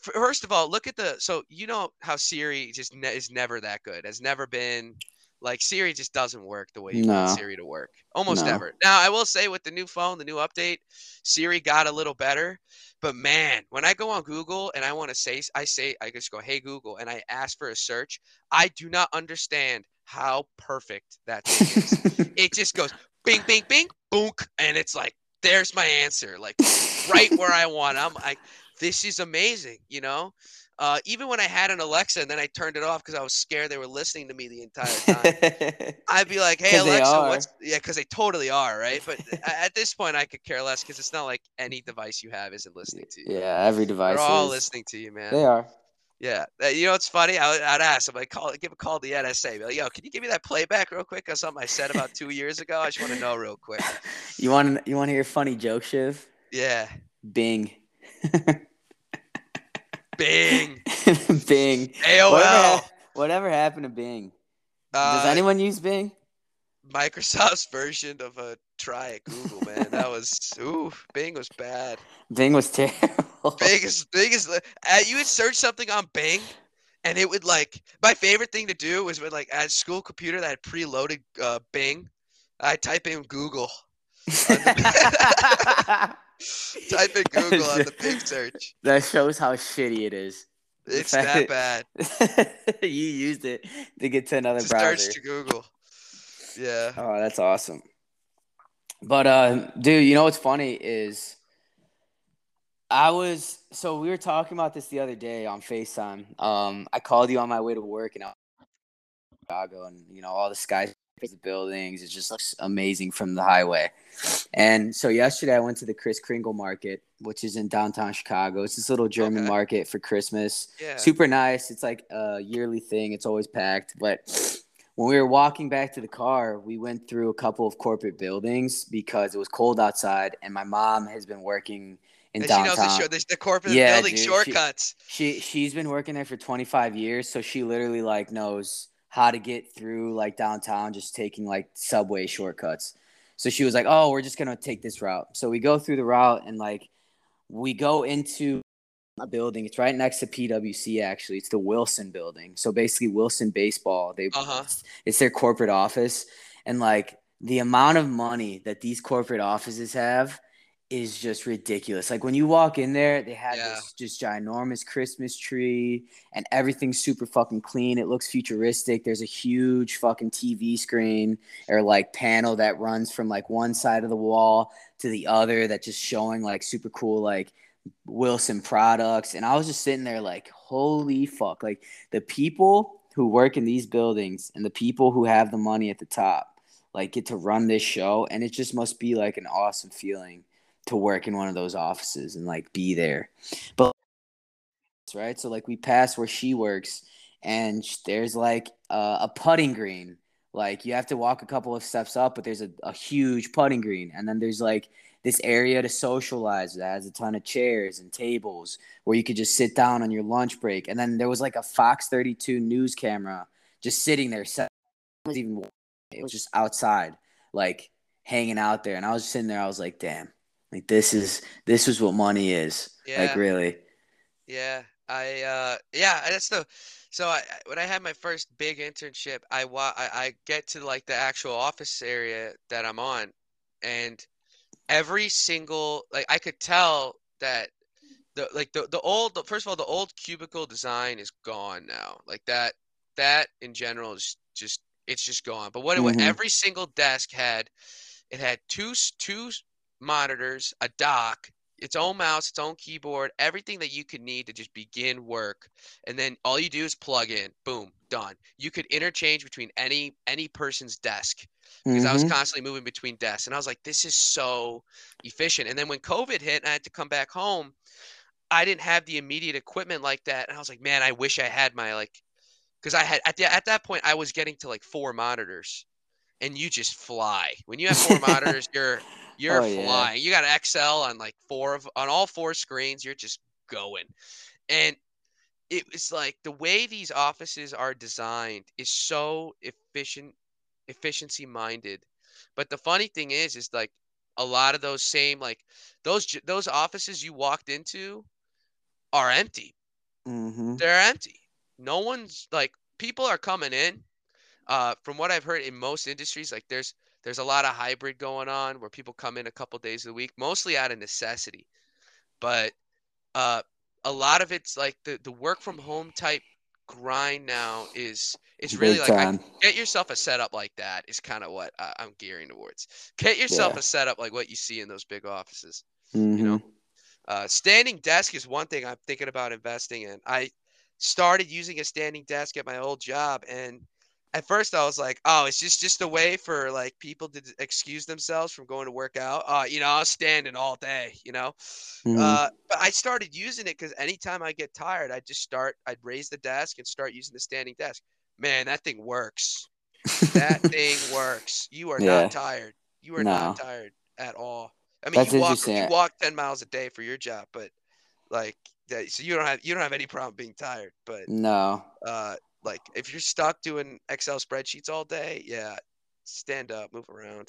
first of all, look at the so you know how Siri just ne- is never that good, has never been like Siri just doesn't work the way you want Siri to work, almost No. never. Now I will say with the new phone, the new update, Siri got a little better, but man, when I go on Google and I want to say, I say, I just go, hey Google, and I ask for a search, I do not understand how perfect that is. it just goes bing, bing, bing, boonk, and it's like, there's my answer, like right where I want. I'm like, this is amazing, you know. Uh, even when I had an Alexa and then I turned it off because I was scared they were listening to me the entire time, I'd be like, "Hey Alexa, what's yeah?" Because they totally are, right? But at this point, I could care less because it's not like any device you have isn't listening to you. yeah, every device They're all is. listening to you, man. They are. Yeah, Uh, you know what's funny? I would, I'd ask. I'm like, call, give a call to the NSA. Be like, yo, can you give me that playback real quick on something I said about two years ago? I just want to know real quick. You want you want to hear a funny joke, Shiv? Yeah, Bing. Bing, Bing. Whatever, AOL, hap- whatever happened to Bing? Does uh, anyone use Bing? Microsoft's version of a try at Google, man. That was ooh, Bing was bad. Bing was terrible. Bing is Bing is. Uh, you would search something on Bing, and it would like. My favorite thing to do was when like at school computer that had preloaded uh, Bing, I type in Google. Type in Google on the Bing search. that shows how shitty it is. It's that bad. you used it to get to another To browser. search to Google. Yeah. Oh, that's awesome. But uh, dude, you know what's funny is I was so we were talking about this the other day on FaceTime. Um, I called you on my way to work and I was in Chicago and you know all the skyscrapers, the buildings, it just looks amazing from the highway. And so yesterday I went to the Chris Kringle Market, which is in downtown Chicago. It's this little German Okay. market for Christmas Yeah. super nice. It's like a yearly thing. It's always packed. But when we were walking back to the car, we went through a couple of corporate buildings because it was cold outside, and my mom has been working in and she knows downtown. the, short, the, the corporate Yeah, building dude, she- shortcuts. She she's been working there for 25 years, so she literally like knows how to get through like downtown just taking like subway shortcuts. So she was like, "Oh, we're just going to take this route." So we go through the route and like we go into a building. It's right next to PwC actually. It's the Wilson building. So basically Wilson Baseball, they Uh-huh. it's their corporate office and like the amount of money that these corporate offices have is just ridiculous. Like when you walk in there, they have Yeah. this just ginormous Christmas tree and everything's super fucking clean. It looks futuristic. There's a huge fucking TV screen or like panel that runs from like one side of the wall to the other that just showing like super cool like Wilson products. And I was just sitting there like, holy fuck. Like the people who work in these buildings and the people who have the money at the top like get to run this show and it just must be like an awesome feeling to work in one of those offices and like be there but right so like we pass where she works and there's like a, a putting green like you have to walk a couple of steps up but there's a, a huge putting green and then there's like this area to socialize that has a ton of chairs and tables where you could just sit down on your lunch break. And then there was like a fox 32 news camera just sitting there. Set- it was even it was just outside like hanging out there. And i was sitting there i was like damn like this is this is what money is. Like really. Yeah, I uh yeah, that's the so I I- when I had my first big internship, I wa I, I get to like the actual office area that I'm on, and every single like I could tell that the like the the old the, first of all the old cubicle design is gone now. Like that that in general is just it's just gone. But what Mhm. every single desk had it had two two monitors, a dock, its own mouse, its own keyboard, everything that you could need to just begin work. And then all you do is plug in, boom, done. You could interchange between any any person's desk because I was Mhm. constantly moving between desks. And I was like, this is so efficient. And then when COVID hit and I had to come back home, I didn't have the immediate equipment like that. And I was like, man, I wish I had my like, because I had at the, at that point I was getting to like four monitors, and you just fly when you have four monitors. You're you're Oh, yeah. flying. You got Excel on like four of on all four screens. You're just going, and it was like the way these offices are designed is so efficient, efficiency minded. But the funny thing is, is like a lot of those same like those those offices you walked into are empty. Mhm. They're empty. No one's like people are coming in. Uh, from what I've heard in most industries, like there's there's a lot of hybrid going on where people come in a couple days of the week, mostly out of necessity. But uh, a lot of it's like the the work from home type grind now is it's really Big like I, get yourself a setup like that is kind of what I, I'm gearing towards. Get yourself Yeah. a setup like what you see in those big offices. Mhm. know, Uh, standing desk is one thing I'm thinking about investing in. I started using a standing desk at my old job, and at first I was like, "Oh, it's just just a way for like people to excuse themselves from going to work out." Uh, you know, I was standing all day. You know, Mhm. uh, but I started using it because anytime I get tired, I just start. I'd raise the desk and start using the standing desk. Man, that thing works. That thing works. You are Yeah. not tired. You are No. not tired at all. I mean, That's you walk you walk ten miles a day for your job, but like that, so you don't have you don't have any problem being tired. But no. uh, like if you're stuck doing Excel spreadsheets all day, yeah, stand up, move around.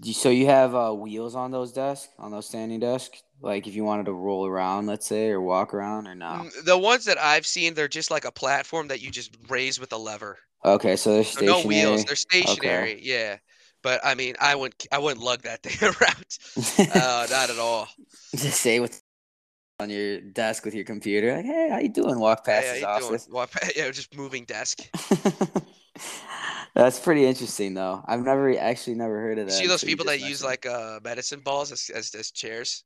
Do- So you have uh, wheels on those desks, on those standing desks? Like if you wanted to roll around, let's say, or walk around, or no? Mm, The ones that I've seen, they're just like a platform that you just raise with a lever. Okay, so they're So stationary. no wheels, they're stationary. Yeah, but I mean, I wouldn't I wouldn't lug that thing around. Uh, not at all. Just say what's on your desk with your computer. Like, hey, how you doing? Walk past Hey, his doing? office. Walk pa- yeah, just moving desk. That's pretty interesting, though. I've never actually never heard of that. see those people that use like uh medicine balls as, as as chairs?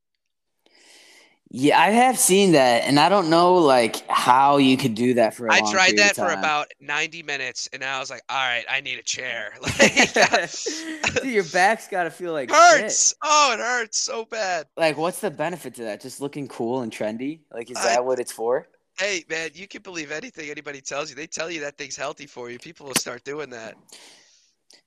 Yeah, I have seen that, and I don't know like how you could do that for a I tried that for about 90 minutes and I was like, all right, I need a chair. Like Dude, your back's got to feel like shit. hurts. Oh, it hurts so bad. Like, what's the benefit to that? Just looking cool and trendy? Like, is I- that what it's for? Hey man, you can believe anything anybody tells you. They tell you that thing's healthy for you. People will start doing that.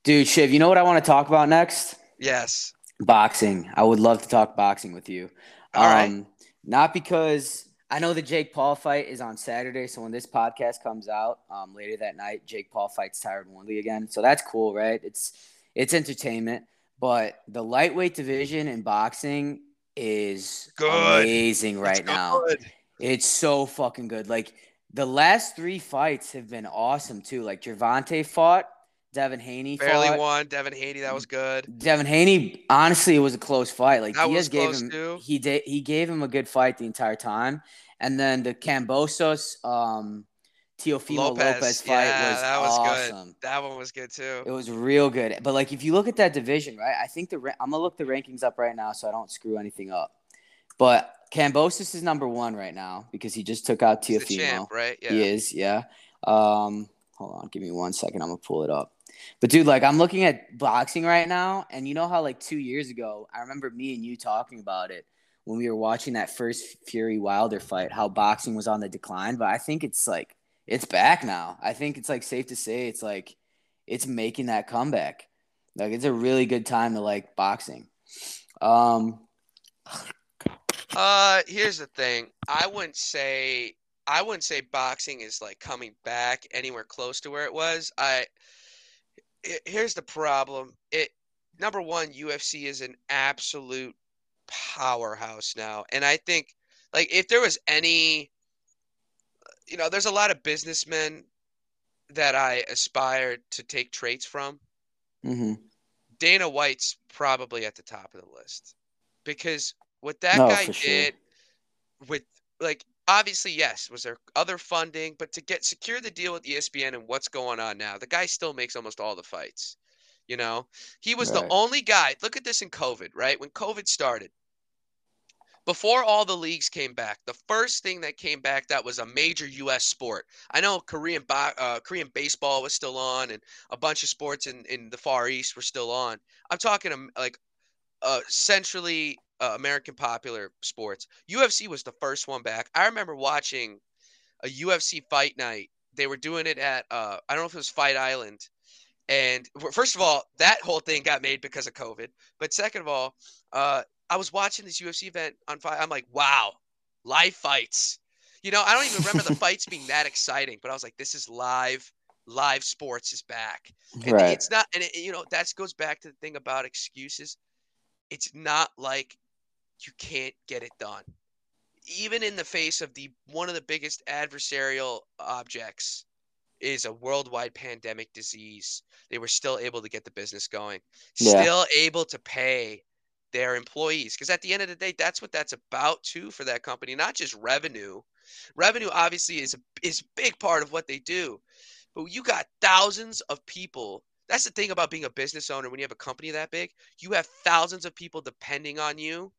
Dude, Shiv, you know what I want to talk about next? Yes. Boxing. I would love to talk boxing with you. All right. Um, Not because I know the Jake Paul fight is on Saturday. So when this podcast comes out um, later that night, Jake Paul fights Tyron Woodley again. So that's cool, right? It's it's entertainment. But the lightweight division in boxing is Good. amazing right It's now. good. It's so fucking good. Like the last three fights have been awesome too. Like Gervonta fought, Devin Haney Barely fought. won. Devin Haney, that was good. Devin Haney, honestly, it was a close fight. Like That Diaz gave him, too. he did, he gave him a good fight the entire time. And then the Kambosos, um, Teofimo Lopez, Lopez, fight yeah, was, that was good. awesome. That one was good too. It was real good. But like, if you look at that division, right? I think the ra- I'm gonna look the rankings up right now so I don't screw anything up. But Kambosos is number one right now because he just took out Teofimo. champ, right? Yeah. He is, yeah. Um, hold on, give me one second. I'm gonna pull it up. But dude, like I'm looking at boxing right now, and you know how like two years ago, I remember me and you talking about it when we were watching that first Fury Wilder fight, how boxing was on the decline. But I think it's like it's back now. I think it's like safe to say it's like it's making that comeback. Like it's a really good time to like boxing. Um, Uh, here's the thing. I wouldn't say I wouldn't say boxing is like coming back anywhere close to where it was. I he- here's the problem. It number one, UFC is an absolute powerhouse now, and I think like if there was any, you know, there's a lot of businessmen that I aspire to take traits from. mhm. Dana White's probably at the top of the list because what that No, guy for sure. did with like obviously yes was there other funding but to get secure the deal with ESPN and what's going on now the guy still makes almost all the fights you know? He was the only guy look at this in covid right? When covid started before all the leagues came back the first thing that came back that was a major US sport I know Korean uh, Korean baseball was still on and a bunch of sports in, in the Far East were still on. I'm talking um, like uh, centrally uh, American popular sports. UFC was the first one back. I remember watching a UFC fight night. They were doing it at uh, I don't know if it was Fight Island. And first of all, that whole thing got made because of COVID. But second of all, uh, I was watching this UFC event on Fight. I'm like, wow, live fights. You know, I don't even remember the fights being that exciting, but I was like, this is live. Live sports is back. And Right. it's not, and it, you know, that goes back to the thing about excuses. It's not like you can't get it done. Even in the face of the one of the biggest adversarial objects is a worldwide pandemic disease. They were still able to get the business going. Yeah. Still able to pay their employees because at the end of the day that's what that's about too for that company not just revenue revenue obviously is a is a big part of what they do but you got thousands of people that's the thing about being a business owner when you have a company that big you have thousands of people depending on you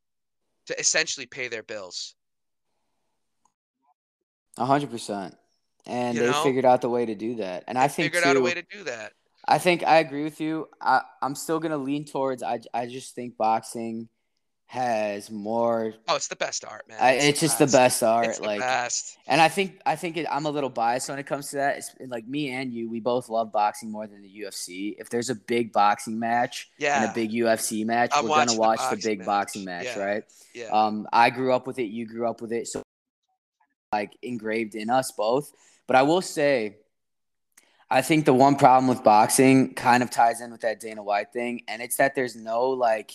to essentially pay their bills. A hundred percent. And You they know? figured out the way to do that. And I think Figured too, out a way to do that. I think I agree with you. I, I'm still gonna lean towards. I, I just think boxing has more. Oh, it's the best art, man. I, it's just the best art. It's the like, best. and I think I think it, I'm a little biased when it comes to that. It's, like me and you, we both love boxing more than the UFC. If there's a big boxing match yeah. and a big UFC match, I'm we're gonna watching the watch the, big match. boxing match, Yeah. right? Yeah. Um, I grew up with it. You grew up with it. So, like, engraved in us both. But I will say, I think the one problem with boxing kind of ties in with that Dana White thing, and it's that there's no like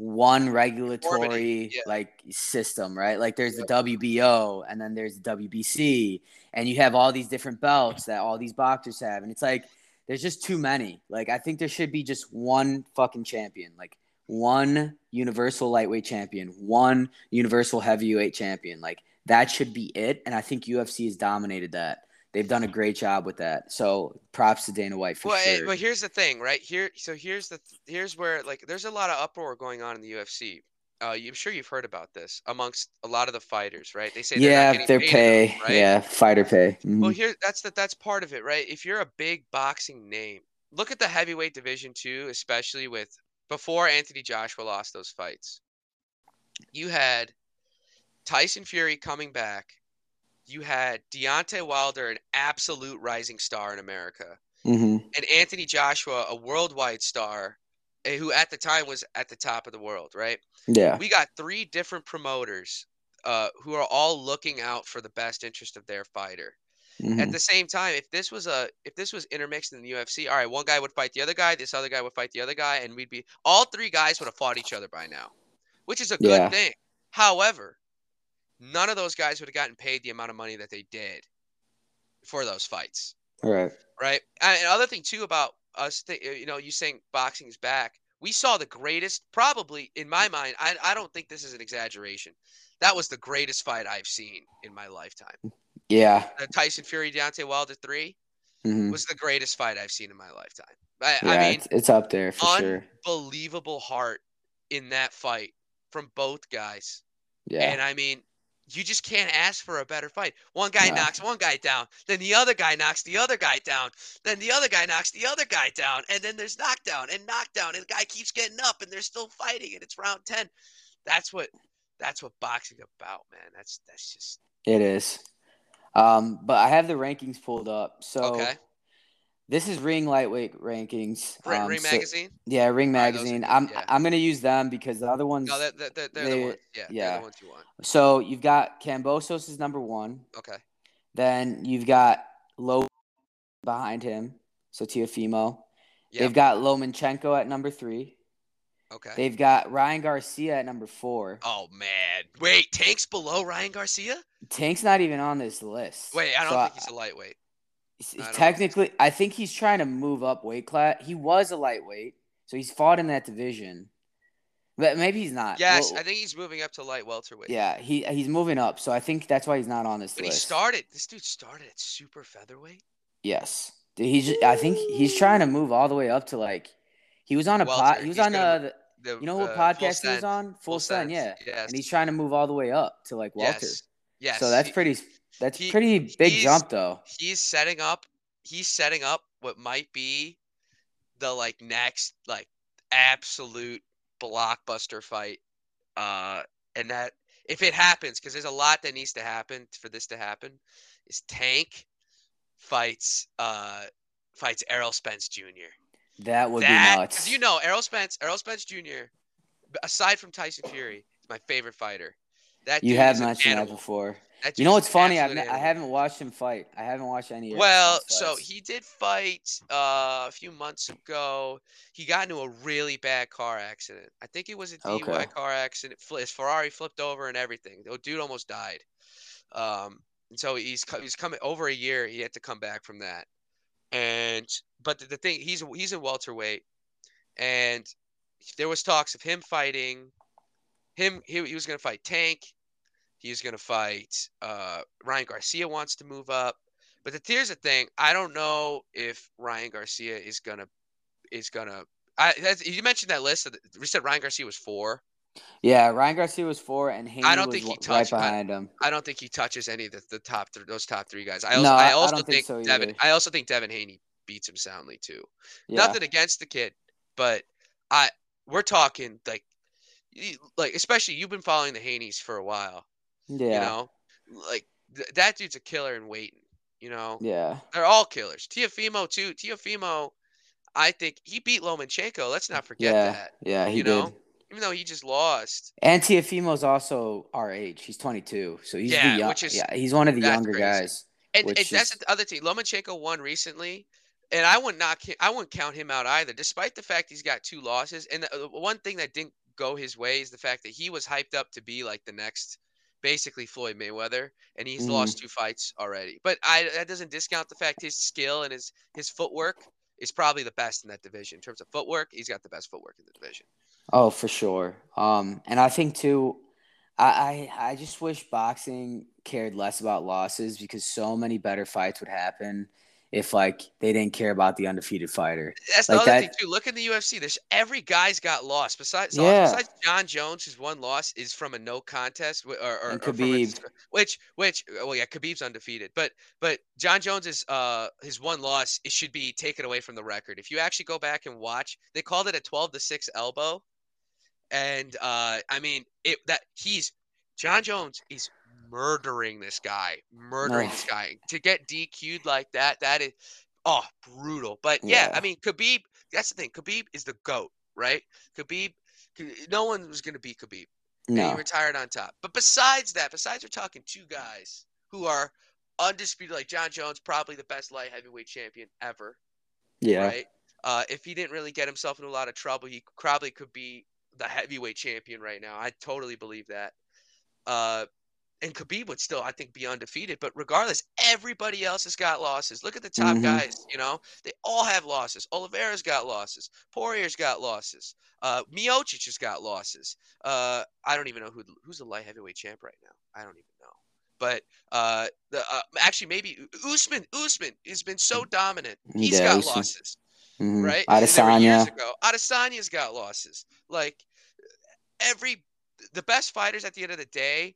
one regulatory yeah. like system, right? Like there's the WBO, and then there's the WBC, and you have all these different belts that all these boxers have, and it's like there's just too many. Like I think there should be just one fucking champion, like one universal lightweight champion, one universal heavyweight champion. Like that should be it. And I think UFC has dominated that. They've done a great job with that. So props to Dana White for well, sure. but here's the thing, right? Here, so here's the here's where like there's a lot of uproar going on in the UFC. Uh, I'm sure you've heard about this amongst a lot of the fighters, right? They say they're yeah, not getting their paid pay. enough, right? Yeah, fighter pay. Mhm. Well, here that's the that's part of it, right? If you're a big boxing name, look at the heavyweight division too, especially with before Anthony Joshua lost those fights. You had Tyson Fury coming back. You had Deontay Wilder, an absolute rising star in America, Mhm. and Anthony Joshua, a worldwide star, eh, who at the time was at the top of the world, right? Yeah. We got three different promoters uh, who are all looking out for the best interest of their fighter. At Mhm. the same time, if this was a if this was intermixed in the UFC, all right, one guy would fight the other guy, this other guy would fight the other guy, and we'd be all three guys would have fought each other by now, which is a good Yeah. thing. However, none of those guys would have gotten paid the amount of money that they did for those fights, Right. right? And other thing too about us, th- you know, you saying boxing is back. We saw the greatest, probably in my mind. I I don't think this is an exaggeration. That was the greatest fight I've seen in my lifetime. Yeah. The Tyson Fury Deontay Wilder three. Mhm. was the greatest fight I've seen in my lifetime. I, Yeah, I mean, it's, it's up there for sure. unbelievable heart in that fight from both guys. Yeah. And I mean, you just can't ask for a better fight. One guy No. knocks one guy down, then the other guy knocks the other guy down, then the other guy knocks the other guy down, and then there's knockdown and knockdown, and the guy keeps getting up, and they're still fighting, and it's round ten. That's what that's what boxing about, man. That's that's just It is. Um, but I have the rankings pulled up. So okay. This is Ring Lightweight rankings. Ring, Um, Ring so- magazine. yeah, Ring Magazine. I'm yeah. I'm gonna use them because the other ones. No, they're, they're the ones. Yeah, they're yeah. the ones you want. so you've got Kambosos is number one. Okay. Then you've got Low behind him. So Teofimo. Yeah. They've got Lomachenko at number three. Okay. They've got Ryan Garcia at number four. Oh man! Wait, Tank's below Ryan Garcia? Tank's not even on this list. Wait, I don't So think he's a lightweight. I technically, I think he's trying to move up weight class. He was a lightweight, so he's fought in that division, but maybe he's not. Yes, Well, I think he's moving up to light welterweight. yeah, he he's moving up, so I think that's why he's not on this But he started. This dude started at super featherweight. Yes, Dude, he's. I think he's trying to move all the way up to like. He was on a. Welter. He was He's on gonna uh, the, you know what uh, podcast Full he was on? Full, Send, yeah. Yes. And he's trying to move all the way up to like welter. yes. Yes. So that's pretty. That's he- pretty big jump though. He's setting up. He's setting up what might be the like next like absolute blockbuster fight. Uh, and that if it happens, because there's a lot that needs to happen for this to happen, is Tank fights uh fights Errol Spence Jr. That would that, be nuts. you know Errol Spence, Errol Spence Jr. Aside from Tyson Fury, is my favorite fighter. That you have not seen that before. That You know what's funny? I've absolute n- I animal. haven't watched him fight. I haven't watched any. Well, so he did fight uh, a few months ago. He got into a really bad car accident. I think it was a DUI Okay. car accident. His Ferrari flipped over and everything. The dude almost died. Um, and so he's he's coming over a year. He had to come back from that. And but the, the thing he's he's in welterweight, and there was talks of him fighting. Him he, he was going to fight Tank. He was going to fight uh, Ryan Garcia. Wants to move up. But the, here's the thing: I don't know if Ryan Garcia is gonna is gonna. I you mentioned that list. We said Ryan Garcia was four. Yeah, Ryan Garcia was four, and Haney I don't was think he wa- right touched- I- him. I don't think he touches any of the, the top th- those top three guys. I also No, I I- I also don't think so Devin. I also think Devin Haney beats him soundly too. Yeah, Nothing against the kid, but I we're talking like like especially you've been following the Haneys for a while. Yeah, You know, like th- that dude's a killer in waiting. You know, yeah, they're all killers. Teofimo too. Teofimo, I think he beat Lomachenko. Let's not forget yeah, that. yeah. He you did. know? Even though he just lost. And Teofimo's also our age. He's 22, so he's Yeah, the young, which is- yeah, he's one of the younger crazy. guys. And, and that's the other thing. Lomachenko won recently, and I wouldn't ki- I wouldn't count him out either, despite the fact he's got two losses. And the, one thing that didn't go his way is the fact that he was hyped up to be like the next, basically Floyd Mayweather, and he's Mhm. lost two fights already. But I that doesn't discount the fact his skill and his his footwork is probably the best in that division. In terms of footwork, he's got the best footwork in the division. Oh, for sure. Um, and I think too, I, I I just wish boxing cared less about losses because so many better fights would happen if like they didn't care about the undefeated fighter. That's the Like other that- thing too. Look in the UFC. There's every guy's got lost. Besides, Yeah. besides Jon Jones, his one loss is from a no contest, or, or, or from a Khabib. which which well yeah, Khabib's undefeated, but but Jon Jones's uh his one loss it should be taken away from the record. If you actually go back and watch, they called it a 12 to six elbow, and uh I mean it that he's Jon Jones is murdering this guy, murdering Oh. this guy to get DQ'd like that. That is oh brutal. But yeah, Yeah. I mean Khabib. That's the thing. Khabib is the goat, right? Khabib. No one was gonna beat Khabib. And he retired on top. But besides that, besides we're talking two guys who are undisputed, like Jon Jones, probably the best light heavyweight champion ever, Yeah. right? Uh, if he didn't really get himself into a lot of trouble, he probably could be the heavyweight champion right now. I totally believe that. Uh, and Khabib would still, I think, be undefeated. But regardless, everybody else has got losses. Look at the top Mhm. guys. You know, they all have losses. Oliveira's got losses. Poirier's got losses. Uh, Miocic has got losses. Uh, I don't even know who who's the light heavyweight champ right now. I don't even know. But uh, the uh, actually maybe Usman. Usman has been so dominant. He's Yeah, got Usman. losses Mhm. right? They years Adesanya. ago. Adesanya's got losses. Like every the best fighters at the end of the day,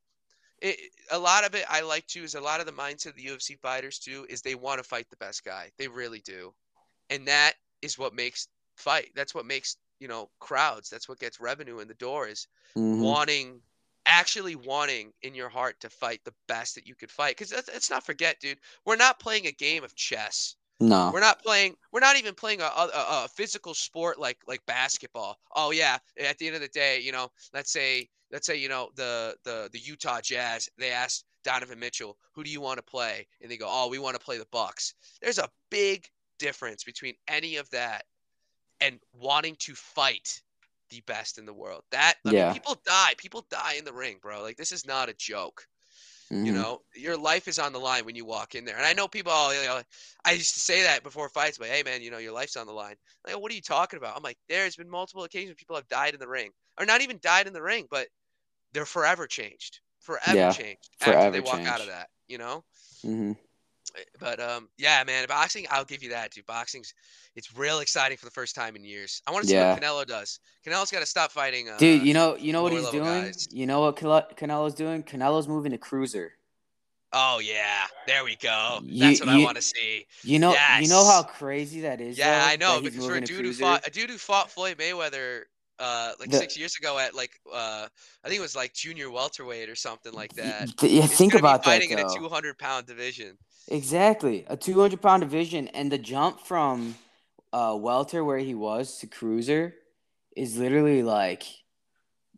it, a lot of it I like too is a lot of the mindset of the UFC fighters too is they want to fight the best guy. They really do, and that is what makes fight. That's what makes you know crowds. That's what gets revenue in the door is Mhm. wanting actually wanting in your heart to fight the best that you could fight because let's, let's not forget dude we're not playing a game of chess No. we're not playing. We're not even playing a, a, a physical sport like like basketball. Oh yeah. At the end of the day, you know, let's say let's say you know the the the Utah Jazz. They asked Donovan Mitchell, "Who do you want to play?" And they go, "Oh, we want to play the Bucks." There's a big difference between any of that and wanting to fight the best in the world. That I Yeah. mean, people die. People die in the ring, bro. Like this is not a joke. You Mhm. know, your life is on the line when you walk in there. And I know people, oh, you know, I used to say that before fights, but hey, man, you know, your life's on the line. Like, what are you talking about? I'm like, there's been multiple occasions people have died in the ring, or not even died in the ring, but they're forever changed, forever Yeah, changed after they forever walk out of that. You know, Mhm. But um, yeah, man, boxing, I'll give you that, dude. Boxing's it's real exciting for the first time in years. I want to see Yeah. what Canelo does. Canelo's got to stop fighting. Uh, Dude, you know, you know what he's doing. guys. You know what Cane- Canelo's doing? Canelo's moving to cruiser. Oh yeah, there we go. You- That's what I want to see. You know, you know how crazy that is. Yeah, though, I know because for a dude who fought a dude who fought Floyd Mayweather uh like The- six years ago at like uh I think it was like junior welterweight or something like that. th- yeah, Is think about that fighting in a 200 pound division. Exactly, a 200 pound division, and the jump from uh, welter where he was to cruiser is literally like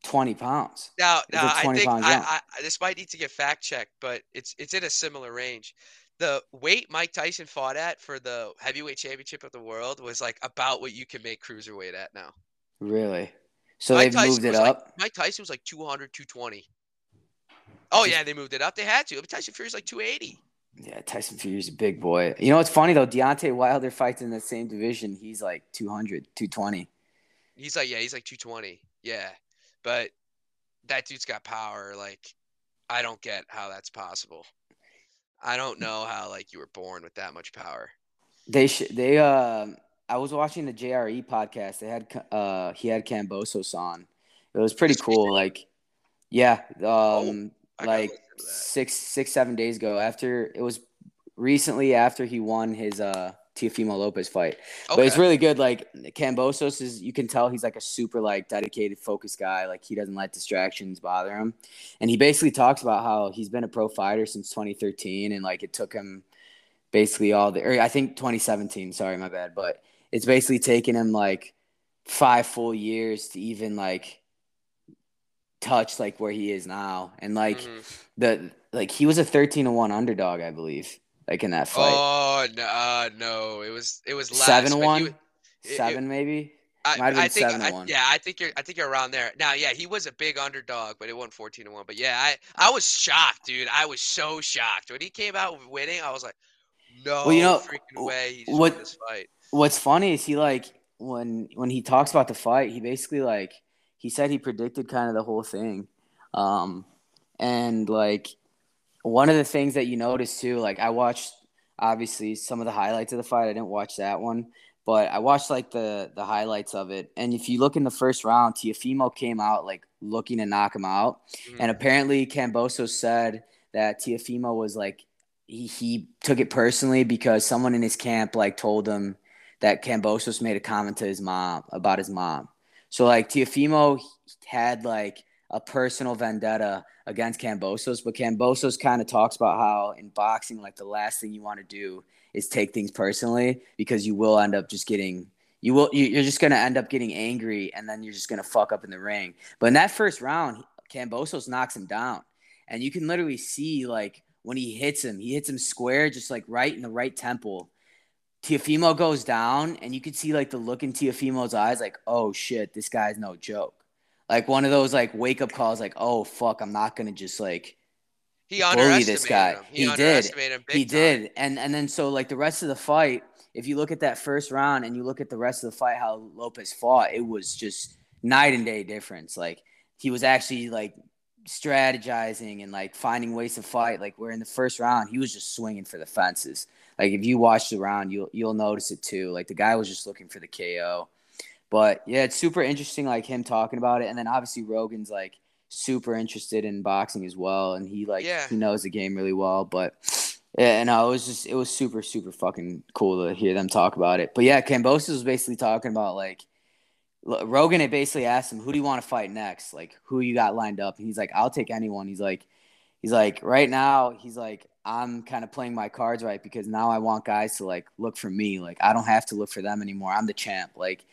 20 pounds. Now, now I think I. I this might need to get fact checked, but it's it's in a similar range. The weight Mike Tyson fought at for the heavyweight championship of the world was like about what you can make cruiserweight at now. Really? So Mike they've Tyson moved it was like- up. Mike Tyson was like 200, 220. Oh yeah, they moved it up. They had to. But Tyson Fury's like 280. Yeah, Tyson Fury's a big boy. You know what's funny though? Deontay Wilder fights in the same division. He's like 200, 220. He's like, yeah, he's like 220. Yeah. But that dude's got power. Like, I don't get how that's possible. I don't know how like you were born with that much power. They sh- they uh I was watching the JRE podcast. They had uh he had Kambosos on. It was pretty cool. Like, yeah, Oh, um, gotta like listen to that. six, six, seven days ago. After it was recently after he won his uh Teofimo Lopez fight. But it's really good. Like Kambosos is, you can tell he's like a super like dedicated, focused guy. Like he doesn't let distractions bother him. And he basically talks about how he's been a pro fighter since 2013, and like it took him basically all the, or I think 2017. Sorry, my bad. But it's basically taken him like five full years to even like touch like where he is now. And like Mhm. the like he was a 13 to one underdog, I believe, like in that fight. Oh no, uh, no, it was it was less. seven to but he one, it- seven maybe. I, Might have been I think, seven to I- one. yeah, I think you're, I think you're around there. Now, yeah, he was a big underdog, but it won 14 to one. But yeah, I, I was shocked, dude. I was so shocked when he came out winning. I was like, no Well, you know, freaking way he just what- won this fight. What's funny is he like when when he talks about the fight, he basically like he said he predicted kind of the whole thing. Um and like one of the things that you notice too, like I watched obviously some of the highlights of the fight. I didn't watch that one, but I watched like the the highlights of it. And if you look in the first round, Teofimo came out like looking to knock him out. Mhm. And apparently Kambosos said that Teofimo was like he, he took it personally because someone in his camp like told him that Kambosos made a comment to his mom about his mom. So like Teofimo had like a personal vendetta against Kambosos, but Kambosos kind of talks about how in boxing, like the last thing you want to do is take things personally because you will end up just getting you will you- you're just gonna end up getting angry and then you're just gonna fuck up in the ring. But in that first round, Kambosos knocks him down, and you can literally see like when he hits him, he hits him square, just like right in the right temple. Teofimo goes down, and you could see like the look in Teofimo's eyes, like, oh shit, this guy's no joke. Like one of those like wake up calls, like, oh fuck, I'm not gonna just like He bully underestimated this guy. him. He, He did. underestimated him big he time. did, and and then so like the rest of the fight, if you look at that first round and you look at the rest of the fight, how Lopez fought, it was just night and day difference. Like he was actually like strategizing and like finding ways to fight. Like where in the first round, he was just swinging for the fences. Like if you watch the round, you'll you'll notice it too. Like the guy was just looking for the KO. But yeah, it's super interesting, like him talking about it, and then obviously Rogan's like super interested in boxing as well, and he like Yeah. he knows the game really well. But yeah, no, uh, it was just it was super super fucking cool to hear them talk about it. But yeah, Kambosos was basically talking about like Rogan had basically asked him, "Who do you want to fight next? Like who you got lined up?" And he's like, "I'll take anyone." He's like, he's like right now he's like I'm kind of playing my cards right because now I want guys to like look for me. Like I don't have to look for them anymore. I'm the champ. Like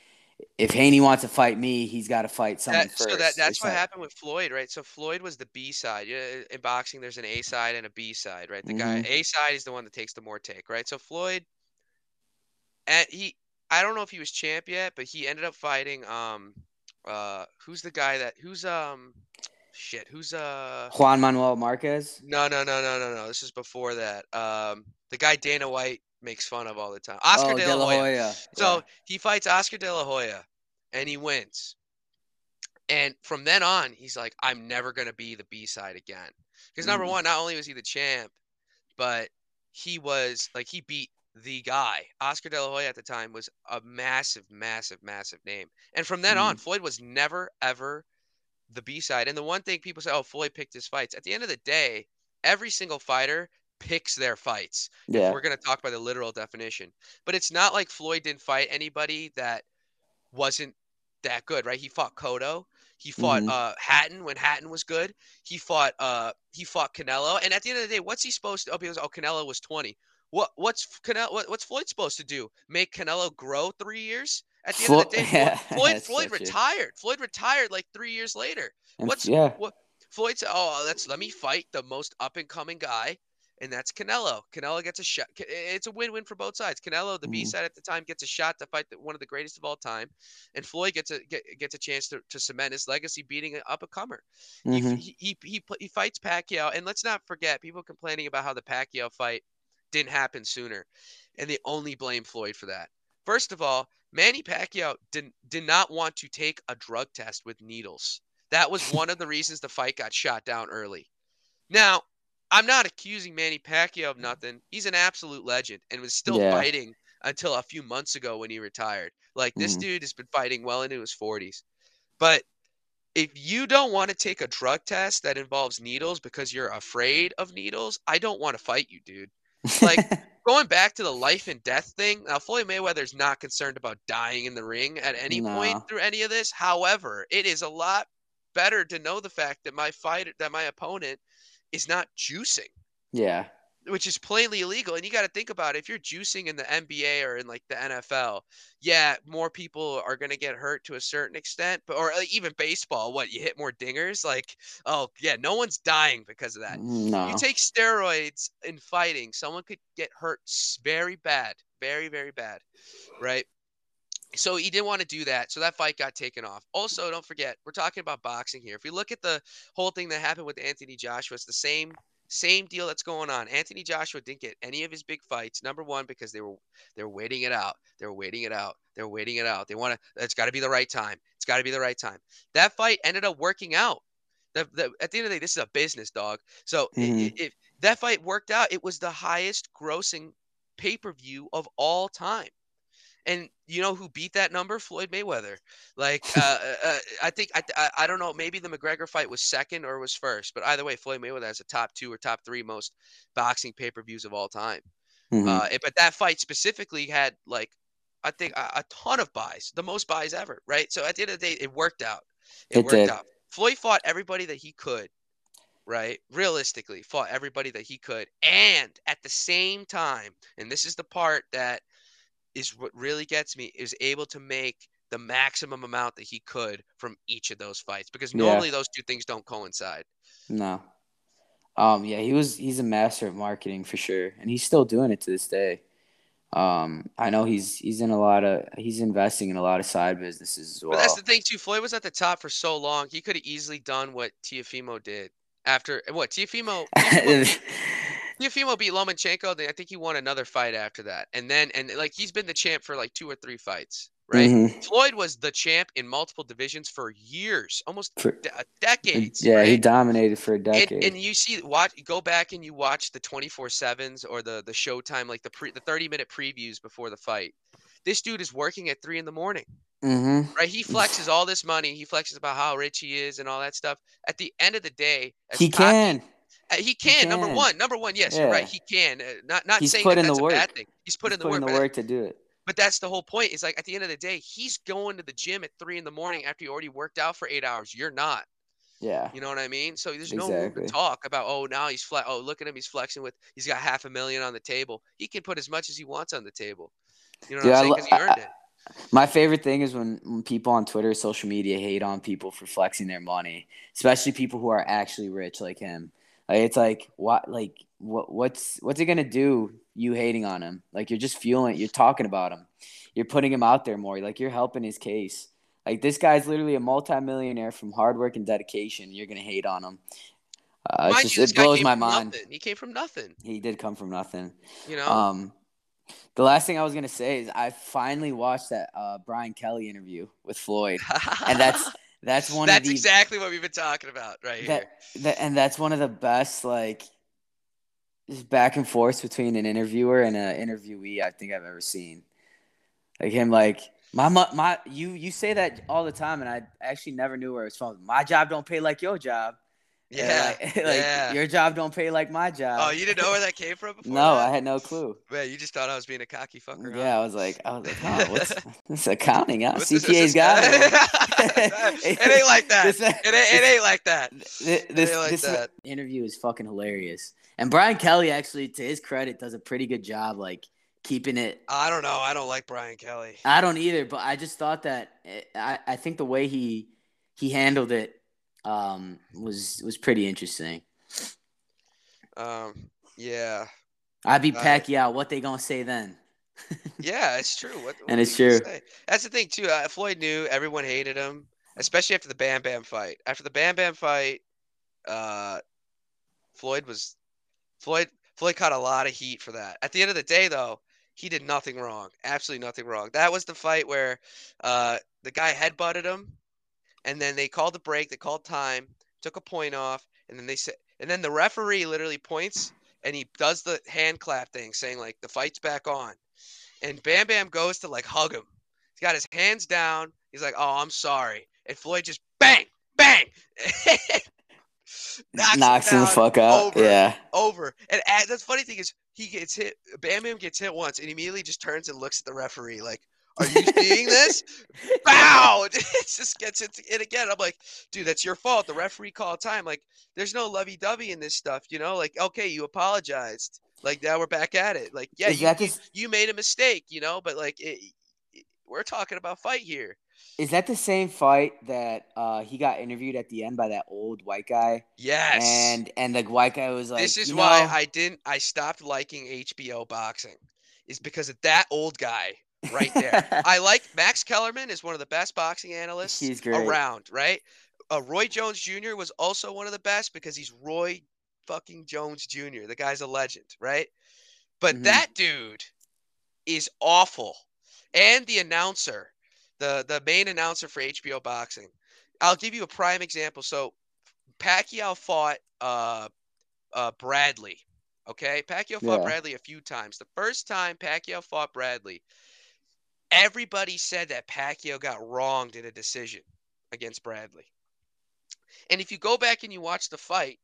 if Haney wants to fight me, he's got to fight someone That, first. so that that's It's what not- happened with Floyd, right? So Floyd was the B side. Yeah, in boxing, there's an A side and a B side, right? The guy Mhm. A side is the one that takes the more take, right? So Floyd, and he, I don't know if he was champ yet, but he ended up fighting. Um, uh, who's the guy that? Who's um, shit? Who's uh? Juan Manuel Marquez. No, no, no, no, no, no. This is before that. Um, the guy Dana White makes fun of all the time. Oscar oh, De La Hoya. Hoya. So Yeah. he fights Oscar De La Hoya and he wins. And from then on, he's like, I'm never going to be the B side again. Because number Mm. one, not only was he the champ, but he was like, he beat the guy. Oscar De La Hoya at the time was a massive, massive, massive name. And from then Mm. on, Floyd was never, ever the B side. And the one thing people say, oh, Floyd picked his fights. At the end of the day, every single fighter picks their fights yeah. we're going to talk by the literal definition. But it's not like Floyd didn't fight anybody that wasn't that good, right? He fought Cotto. He fought Mhm. uh, Hatton when Hatton was good. He fought uh, he fought Canelo. And at the end of the day, what's he supposed to? Oh, because oh, Canelo was twenty. What what's Canelo? What, what's Floyd supposed to do? Make Canelo grow three years? At the end of the day, Floyd yeah, Floyd, Floyd so true. retired. Floyd retired like three years later. And What's yeah. what Floyd said? Oh, let's let me fight the most up and coming guy, and that's Canelo. Canelo gets a shot. It's a win-win for both sides. Canelo, the B Mhm. side at the time, gets a shot to fight the, one of the greatest of all time, and Floyd gets a get, gets a chance to, to cement his legacy, beating an up and comer. He, Mhm. f- he he he he fights Pacquiao, and let's not forget people complaining about how the Pacquiao fight didn't happen sooner, and they only blame Floyd for that. First of all, Manny Pacquiao did did not want to take a drug test with needles. That was one of the reasons the fight got shot down early. Now, I'm not accusing Manny Pacquiao of nothing. He's an absolute legend and was still Yeah. fighting until a few months ago when he retired. Like this Mhm. dude has been fighting well into his 40s. But if you don't want to take a drug test that involves needles because you're afraid of needles, I don't want to fight you, dude. Like going back to the life and death thing. Now, Floyd Mayweather's not concerned about dying in the ring at any No. point through any of this. However, it is a lot better to know the fact that my fighter, that my opponent is not juicing yeah. Which is plainly illegal. And you got to think about it. If you're juicing in the NBA or in like the NFL, yeah, more people are going to get hurt to a certain extent. But or like, even baseball, what you hit more dingers? Like, oh yeah, no one's dying because of that. Mm, no. You take steroids in fighting, someone could get hurt very bad, very very bad, right? So he didn't want to do that. So that fight got taken off. Also, don't forget, we're talking about boxing here. If you look at the whole thing that happened with Anthony Joshua, it's the same same deal that's going on. Anthony Joshua didn't get any of his big fights. Number one, because they were they were waiting it out. They were waiting it out. They were waiting it out. They want to. It's got to be the right time. It's got to be the right time. That fight ended up working out. The, the, at the end of the day, this is a business, dog. So Mhm. i- if that fight worked out, it was the highest grossing pay per view of all time. And you know who beat that number? Floyd Mayweather. Like, uh, uh, I think I, I I don't know. Maybe the McGregor fight was second or was first, but either way, Floyd Mayweather has the top two or top three most boxing pay per views of all time. Mhm. Uh, it- but that fight specifically had like, I think a, a ton of buys, the most buys ever, right? So at the end of the day, it worked out. It, It worked did. out. Floyd fought everybody that he could, right? Realistically, fought everybody that he could, and at the same time, and this is the part that is what really gets me, is able to make the maximum amount that he could from each of those fights because Yeah. normally those two things don't coincide. No. Um, yeah, he was he's a master of marketing for sure. And he's still doing it to this day. Um, I know he's he's in a lot of he's investing in a lot of side businesses as well. But that's the thing too. Floyd was at the top for so long. He could have easily done what Teofimo did after what Teofimo. Teofimo beat Lomachenko. Then I think he won another fight after that, and then and like he's been the champ for like two or three fights, right? Mhm. Floyd was the champ in multiple divisions for years, almost For- de- uh, decades. yeah, he dominated for a and, decade. and you see watch go back and you watch the 24 sevens or the the showtime like the pre the 30 minute previews before the fight this dude is working at three in the morning mm-hmm. right he flexes all this money he flexes about how rich he is and all that stuff at the end of the day He cocky- can. Uh, he can number one number one yes you're right he can uh, not not He's saying that that's a bad thing he's put He's in the putting work the work to do it. but that's the whole point. Is like at the end of the day, he's going to the gym at three in the morning after you already worked out for eight hours. You're not. Yeah. You know what I mean? So there's no room to talk about. Oh, now he's flat Oh, look at him. He's flexing with. He's got half a million on the table. He can put as much as he wants on the table. You know what Dude, I I'm saying? he earned I- it. My favorite thing is when, when people on Twitter, social media hate on people for flexing their money, especially people who are actually rich like him. It's like what like what what's what's it gonna do? You hating on him? Like you're just fueling. You're talking about him. You're putting him out there more. Like you're helping his case. Like this guy's literally a multimillionaire from hard work and dedication. You're gonna hate on him. Uh, it's Mind just, you, it blows my mind. Nothing. He came from nothing. He did come from nothing. You know. Um, the last thing I was gonna say is I finally watched that uh, Brian Kelly interview with Floyd, and that's that's one that's of the exactly what we've been talking about right here. that, that and that's one of the best like just back and forth between an interviewer and an interviewee I think I've ever seen. Like him, like my my you you say that all the time, and I actually never knew where it was from. My job don't pay like your job. Yeah. like, like, yeah. your job don't pay like my job. oh, you didn't know where that came from before? no, that? I had no clue. Man, you just thought I was being a cocky fucker. huh? Yeah, I was like, I was like, oh, what's this accounting? Huh? What's CPA's what's got it. it ain't like that. This- it, ain't, it ain't like that. This, this, like this that. interview is fucking hilarious. And Brian Kelly actually, to his credit, does a pretty good job, like keeping it. I don't know. I don't like Brian Kelly. I don't either, but I just thought that eh, I, I think the way he he handled it um, was was pretty interesting. Um, yeah, I'd be Uh, Pacquiao. What they gonna say then? yeah, it's true. What, what And it's true. say? That's the thing too. Uh, Floyd knew everyone hated him, especially after the Bam Bam fight. After the Bam Bam fight, uh, Floyd was Floyd. Floyd caught a lot of heat for that. At the end of the day, though, he did nothing wrong. Absolutely nothing wrong. That was the fight where uh, the guy headbutted him, and then they called the break. They called time, took a point off, and then they said, and then the referee literally points and he does the hand clap thing, saying like the fight's back on, and Bam Bam goes to like hug him. He's got his hands down. He's like, "Oh, I'm sorry," and Floyd just bang, bang. knocks, Knocks him him the fuck out. over. Yeah. over. And at, the funny thing is, he gets hit. Bam Bam gets hit once, and immediately just turns and looks at the referee like, "Are you seeing this?" Bow! It just gets it, it again. I'm like, dude, that's your fault. The referee called time. Like, there's no lovey-dovey in this stuff, you know. Like, okay, you apologized. Like now we're back at it. Like, yeah, you, this- you made a mistake, you know. But like, it, it- we're talking about fight here. Is that the same fight that uh, he got interviewed at the end by that old white guy? Yes. And and the white guy was like, this is why know, I didn't. I stopped liking HBO boxing, is because of that old guy right there. I like Max Kellerman is one of the best boxing analysts He's great. around. Right. Uh, Roy Jones Jr. was also one of the best because he's Roy fucking Jones Jr. The guy's a legend, right? But Mhm. that dude is awful, and the announcer, the the main announcer for HBO boxing. I'll give you a prime example. So Pacquiao fought uh, uh, Bradley. Okay, Pacquiao fought Yeah. Bradley a few times. The first time Pacquiao fought Bradley, everybody said that Pacquiao got wronged in a decision against Bradley. And if you go back and you watch the fight,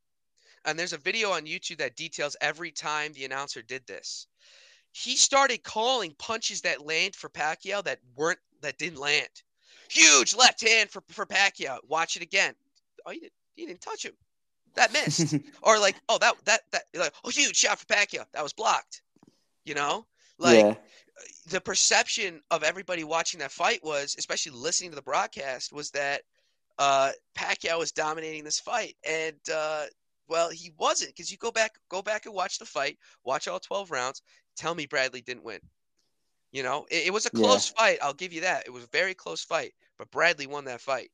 and there's a video on YouTube that details every time the announcer did this. He started calling punches that land for Pacquiao that weren't that didn't land. Huge left hand for for Pacquiao. Watch it again. Oh, you didn't, you didn't touch him. That missed. or like, oh, that that that like, oh, huge shot for Pacquiao. That was blocked. You know, like yeah. The perception of everybody watching that fight was, especially listening to the broadcast, was that uh, Pacquiao was dominating this fight, and uh, well, he wasn't because you go back, go back and watch the fight, watch all twelve rounds. Tell me Bradley didn't win. You know, it, it was a Yeah. close fight. I'll give you that. It was a very close fight, but Bradley won that fight.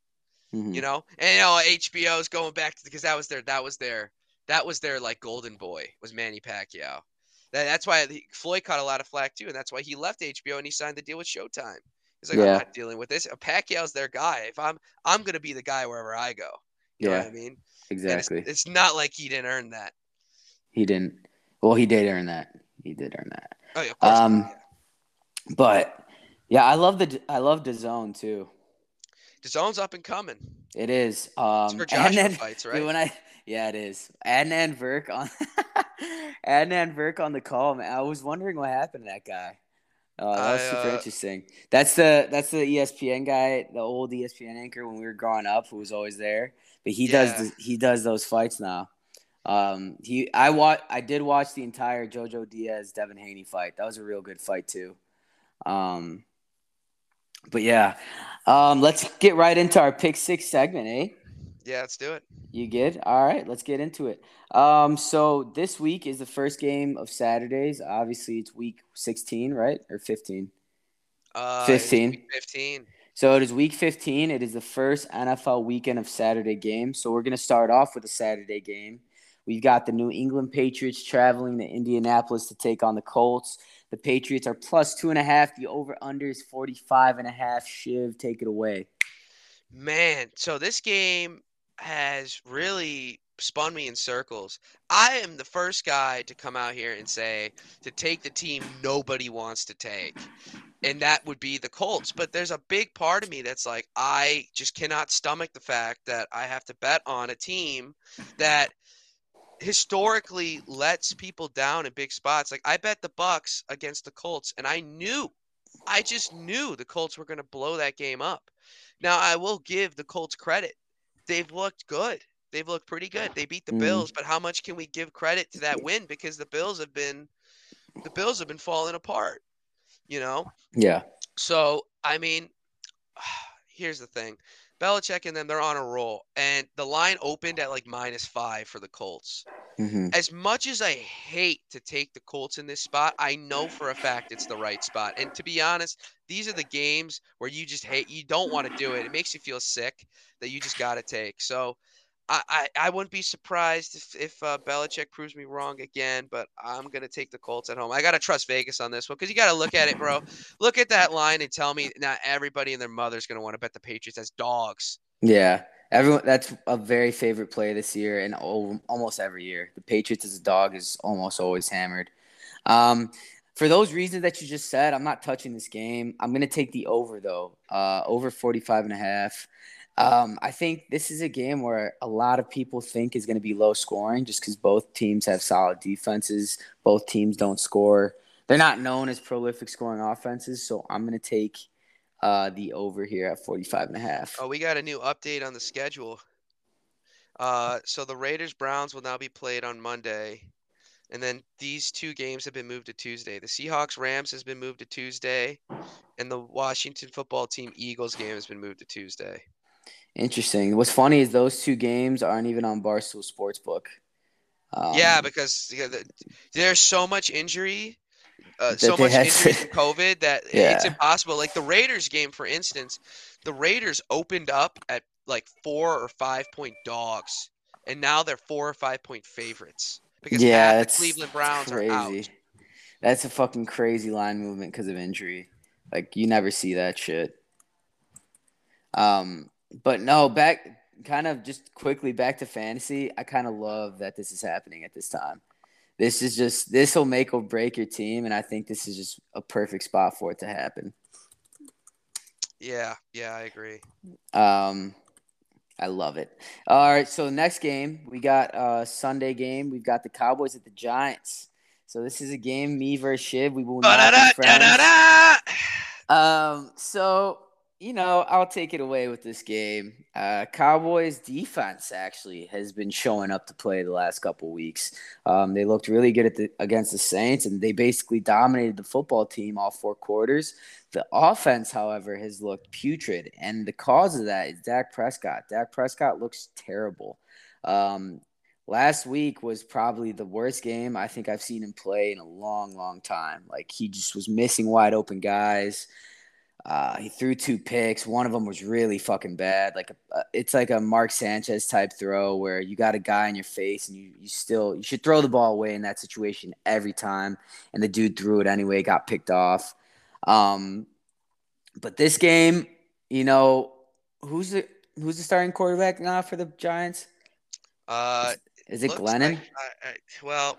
Mhm. You know, and you know HBO's going back to because that was their that was their that was their like golden boy was Manny Pacquiao. That, that's why Floyd caught a lot of flack too, and that's why he left HBO and he signed the deal with Showtime. He's like, Yeah. I'm not dealing with this. Pacquiao's their guy. If I'm, I'm gonna be the guy wherever I go. You know yeah. what I mean? And it's- Exactly. It's, not like he didn't earn that. He didn't. Well, he did earn that. He did earn that. Oh yeah, of course. Um, yeah. But yeah, I love the I love the zone too. The zone's up and coming. It is. It's Um, for and Joshua then fights, dude, right? when I yeah, it is. Adnan Virk on Adnan Virk on the call, man. I was wondering what happened to that guy. Oh, that was I, super uh, interesting. That's the that's the ESPN guy, the old ESPN anchor when we were growing up, who was always there. But he Yeah. does the, he does those fights now. Um, he I watch I did watch the entire JoJo Diaz Devin Haney fight. That was a real good fight too. Um, but yeah, um, let's get right into our pick six segment, eh? Yeah, let's do it. You good? All right, let's get into it. Um, so this week is the first game of Saturdays. Obviously, it's week 16, right? Or 15. Uh, 15. Fifteen. So it is week 15. It is the first NFL weekend of Saturday games. So we're going to start off with a Saturday game. We've got the New England Patriots traveling to Indianapolis to take on the Colts. The Patriots are plus two and a half. The over under is 45 and a half. Shiv, take it away. Man, so this game has really spun me in circles. I am the first guy to come out here and say to take the team nobody wants to take. And that would be the Colts. But there's a big part of me that's like, I just cannot stomach the fact that I have to bet on a team that historically lets people down in big spots. Like I bet the Bucks against the Colts, and I knew, I just knew the Colts were going to blow that game up. Now I will give the Colts credit; they've looked good. They've looked pretty good. They beat the Mhm. Bills, but how much can we give credit to that win? Because the Bills have been, the Bills have been falling apart. You know, Yeah. so I mean, here's the thing: Belichick and them, they're on a roll, and the line opened at like minus five for the Colts. hmm As much as I hate to take the Colts in this spot, I know for a fact it's the right spot. And to be honest, these are the games where you just hate, you don't want to do it. It makes you feel sick that you just got to take. So I, I, I wouldn't be surprised if, if uh, Belichick proves me wrong again, but I'm going to take the Colts at home. I got to trust Vegas on this one because you got to look at it, bro. Look at that line and tell me not everybody and their mother's going to want to bet the Patriots as dogs. Yeah. Everyone that's a very favorite play this year and al- almost every year. The Patriots as a dog is almost always hammered. Um, for those reasons that you just said, I'm not touching this game. I'm going to take the over though. Uh, over 45 and a half. Um, I think this is a game where a lot of people think is going to be low scoring just because both teams have solid defenses. Both teams don't score. They're not known as prolific scoring offenses, so I'm going to take uh, the over here at 45 and a half. Oh, we got a new update on the schedule. Uh, so the Raiders Browns will now be played on Monday. And then these two games have been moved to Tuesday. The Seahawks Rams has been moved to Tuesday, and the Washington football team Eagles game has been moved to Tuesday. Interesting. What's funny is those two games aren't even on Barstool Sportsbook. Um, yeah, because you know, the, there's so much injury, uh, so much injury from COVID that yeah. it's impossible. Like the Raiders game, for instance, the Raiders opened up at like four or five point dogs, and now they're four or five point favorites because yeah, the Cleveland Browns crazy. are out. That's a fucking crazy line movement because of injury. Like you never see that shit. Um, but no, back kind of just quickly back to fantasy. I kind of love that this is happening at this time. This is just this will make or break your team, and I think this is just a perfect spot for it to happen. Yeah, yeah, I agree. Um, I love it. All right, so next game we got a Sunday game. We've got the Cowboys at the Giants. So this is a game me versus Shiv. We will not be friends. Um, so you know, I'll take it away with this game. Uh, Cowboys defense actually has been showing up to play the last couple weeks. Um, they looked really good the, against the Saints, and they basically dominated the football team all four quarters. The offense, however, has looked putrid, and the cause of that is Dak Prescott. Dak Prescott looks terrible. Um, last week was probably the worst game I think I've seen him play in a long, long time. Like he just was missing wide open guys. Uh, he threw two picks. One of them was really fucking bad. Like a, uh, it's like a Mark Sanchez type throw where you got a guy in your face and you, you still you should throw the ball away in that situation every time. And the dude threw it anyway, got picked off. Um, but this game, you know, who's the who's the starting quarterback now for the Giants? Uh, is, is it Glennon? Like, uh, well,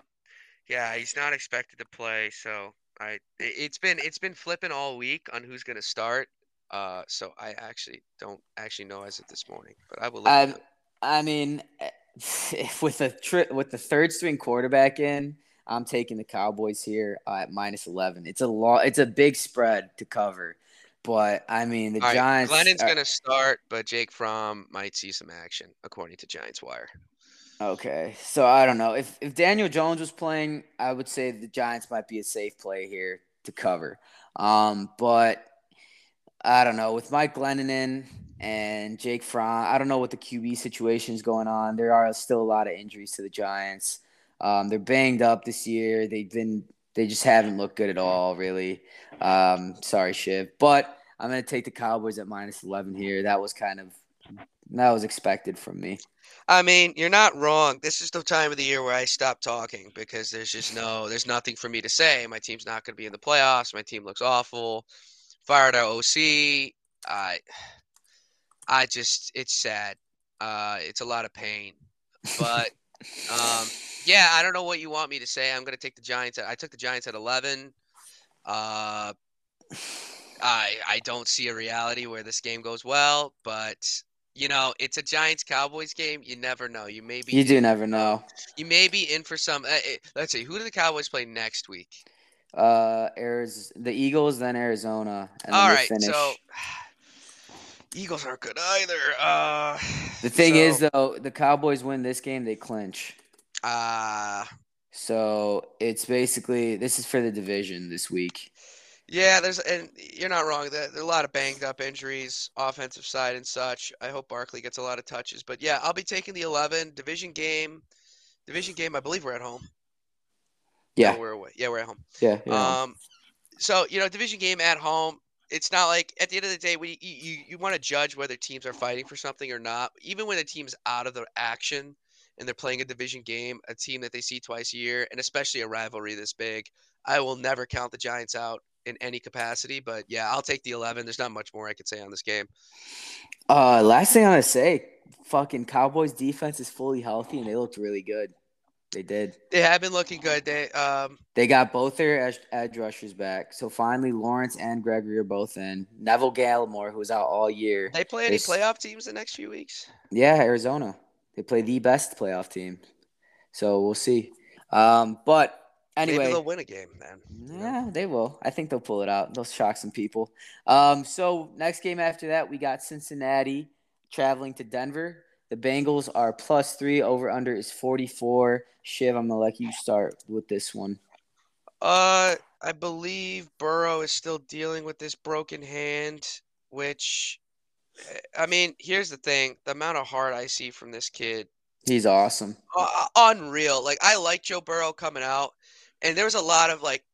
yeah, he's not expected to play, so I it's been it's been flipping all week on who's going to start. Uh, so I actually don't actually know as of this morning, but I will. I, I mean, with the tri- with the third string quarterback in, I'm taking the Cowboys here uh, at minus eleven. It's a law. It's a big spread to cover, but I mean the all Giants. Right, Glennon's are, going to start, but Jake Fromm might see some action, according to Giants Wire. Okay, so I don't know if if Daniel Jones was playing, I would say the Giants might be a safe play here to cover. Um, but I don't know with Mike Glennon in and Jake Fromm. I don't know what the QB situation is going on. There are still a lot of injuries to the Giants. Um, they're banged up this year. They've been they just haven't looked good at all, really. Um, sorry, Shiv, but I'm gonna take the Cowboys at minus eleven here. That was kind of that was expected from me. I mean, you're not wrong. This is the time of the year where I stop talking because there's just no, there's nothing for me to say. My team's not going to be in the playoffs. My team looks awful. Fired our OC. I, I just, it's sad. Uh, it's a lot of pain, but, um, yeah, I don't know what you want me to say. I'm going to take the Giants. At, I took the Giants at 11. Uh, I I don't see a reality where this game goes well, but you know, it's a Giants Cowboys game. You never know. You may be. You do never know. You may be in for some. Uh, let's see. Who do the Cowboys play next week? Uh, Arizona, the Eagles, then Arizona. And All right. Finish. So Eagles aren't good either. Uh, the thing so, is, though, the Cowboys win this game, they clinch. Ah. Uh, so it's basically this is for the division this week. Yeah, there's and you're not wrong. There, there are a lot of banged up injuries, offensive side and such. I hope Barkley gets a lot of touches, but yeah, I'll be taking the 11 division game. Division game, I believe we're at home. Yeah, no, we're away. Yeah, we're at home. Yeah, yeah. Um, so you know, division game at home. It's not like at the end of the day, we you you, you want to judge whether teams are fighting for something or not. Even when a team's out of the action and they're playing a division game, a team that they see twice a year, and especially a rivalry this big, I will never count the Giants out in any capacity. But yeah, I'll take the 11. There's not much more I could say on this game. Uh, last thing I want to say, fucking Cowboys defense is fully healthy and they looked really good. They did. They have been looking good. They um they got both their edge, edge rushers back. So finally, Lawrence and Gregory are both in. Neville Gallimore, who was out all year. They play any they, playoff teams the next few weeks? Yeah, Arizona. They play the best playoff team. So we'll see. Um, but anyway, maybe they'll win a game, man. Yeah, they will. I think they'll pull it out. They'll shock some people. Um, so next game after that, we got Cincinnati traveling to Denver. The Bengals are plus three. Over under is 44. Shiv, I'm to let you start with this one. Uh, I believe Burrow is still dealing with this broken hand, which, I mean, here's the thing the amount of heart I see from this kid. He's awesome. Uh, unreal. Like, I like Joe Burrow coming out, and there was a lot of like,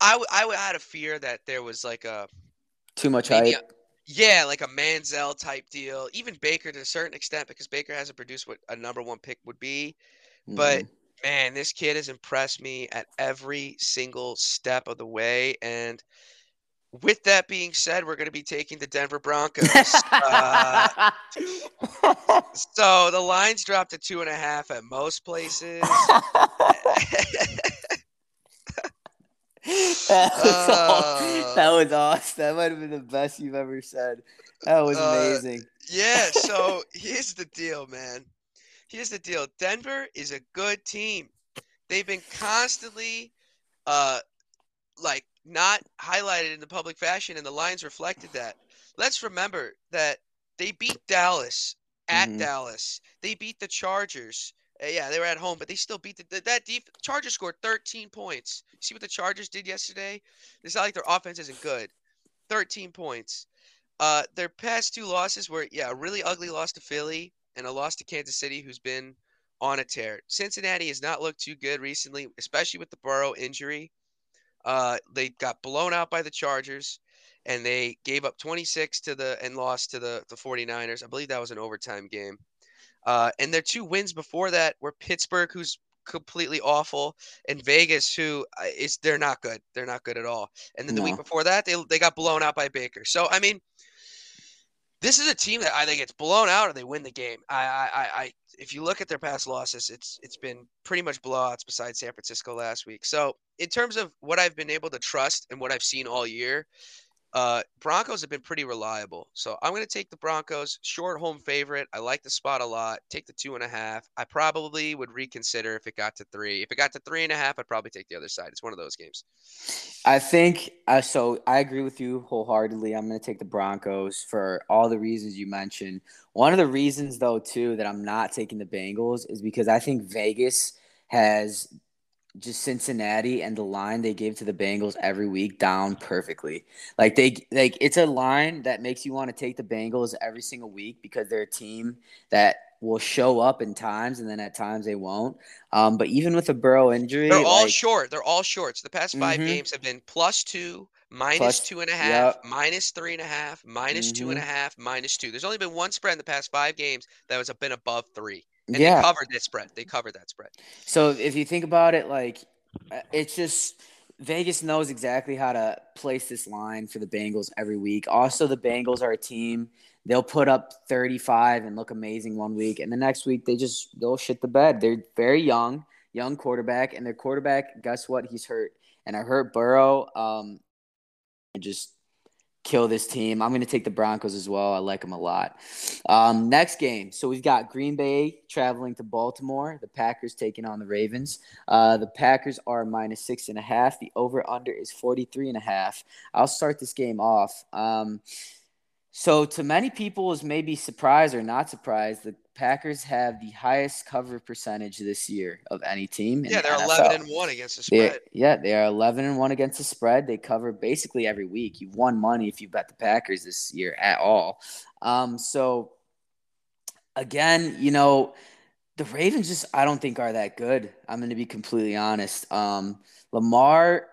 I, I had a fear that there was like a too much hype. A, yeah, like a Manziel type deal. Even Baker to a certain extent because Baker hasn't produced what a number one pick would be. Mm-hmm. But man, this kid has impressed me at every single step of the way. And with that being said, we're going to be taking the Denver Broncos. uh, so the lines dropped to two and a half at most places. that, was uh, that was awesome. That might have been the best you've ever said. That was uh, amazing. Yeah, so here's the deal, man. Here's the deal. Denver is a good team. They've been constantly uh like not highlighted in the public fashion and the lines reflected that. Let's remember that they beat Dallas at mm-hmm. Dallas. They beat the Chargers. Uh, yeah, they were at home, but they still beat the, that deep. Chargers scored 13 points. You see what the Chargers did yesterday? It's not like their offense isn't good. 13 points. Uh, their past two losses were yeah, a really ugly loss to Philly and a loss to Kansas City, who's been on a tear. Cincinnati has not looked too good recently, especially with the Burrow injury. Uh, they got blown out by the Chargers, and they gave up 26 to the and lost to the the 49ers. I believe that was an overtime game. Uh, and their two wins before that were Pittsburgh, who's completely awful, and Vegas, who uh, they're not good. They're not good at all. And then the week before that, they they got blown out by Baker. So I mean, this is a team that either gets blown out or they win the game. I I I if you look at their past losses, it's it's been pretty much blowouts besides San Francisco last week. So in terms of what I've been able to trust and what I've seen all year, uh, Broncos have been pretty reliable. So I'm going to take the Broncos. Short home favorite. I like the spot a lot. Take the two and a half. I probably would reconsider if it got to three. If it got to three and a half, I'd probably take the other side. It's one of those games. I think uh, so. I agree with you wholeheartedly. I'm going to take the Broncos for all the reasons you mentioned. One of the reasons, though, too, that I'm not taking the Bengals is because I think Vegas has just Cincinnati and the line they give to the Bengals every week down perfectly. Like they like it's a line that makes you want to take the Bengals every single week because they're a team that will show up in times and then at times they won't. Um, but even with a Burrow injury, they're all like, short. They're all shorts. The past 5 mm-hmm. games have been plus two, minus plus, two and a half, yep. minus three and a half, minus mm-hmm. two and a mm-hmm. half, minus two. There's only been one spread in the past five games that was been above three. And yeah. they covered that spread. They covered that spread. So if you think about it, like uh, it's just Vegas knows exactly how to place this line for the Bengals every week. Also, the Bengals are a team they'll put up 35 and look amazing one week, and the next week they just they'll shit the bed. They're very young, young quarterback, and their quarterback, guess what? He's hurt, and I hurt Burrow. Um, just kill this team. I'm going to take the Broncos as well. I like them a lot. Um, next game. So we've got Green Bay traveling to Baltimore. The Packers taking on the Ravens. Uh, the Packers are minus six and a half. The over under is 43 and a half. I'll start this game off. Um, so to many people is maybe surprised or not surprised, the Packers have the highest cover percentage this year of any team. Yeah, they're the 11 and 1 against the spread. They, yeah, they are 11 and 1 against the spread. They cover basically every week. You've won money if you bet the Packers this year at all. Um, so again, you know, the Ravens just I don't think are that good. I'm going to be completely honest. Um, Lamar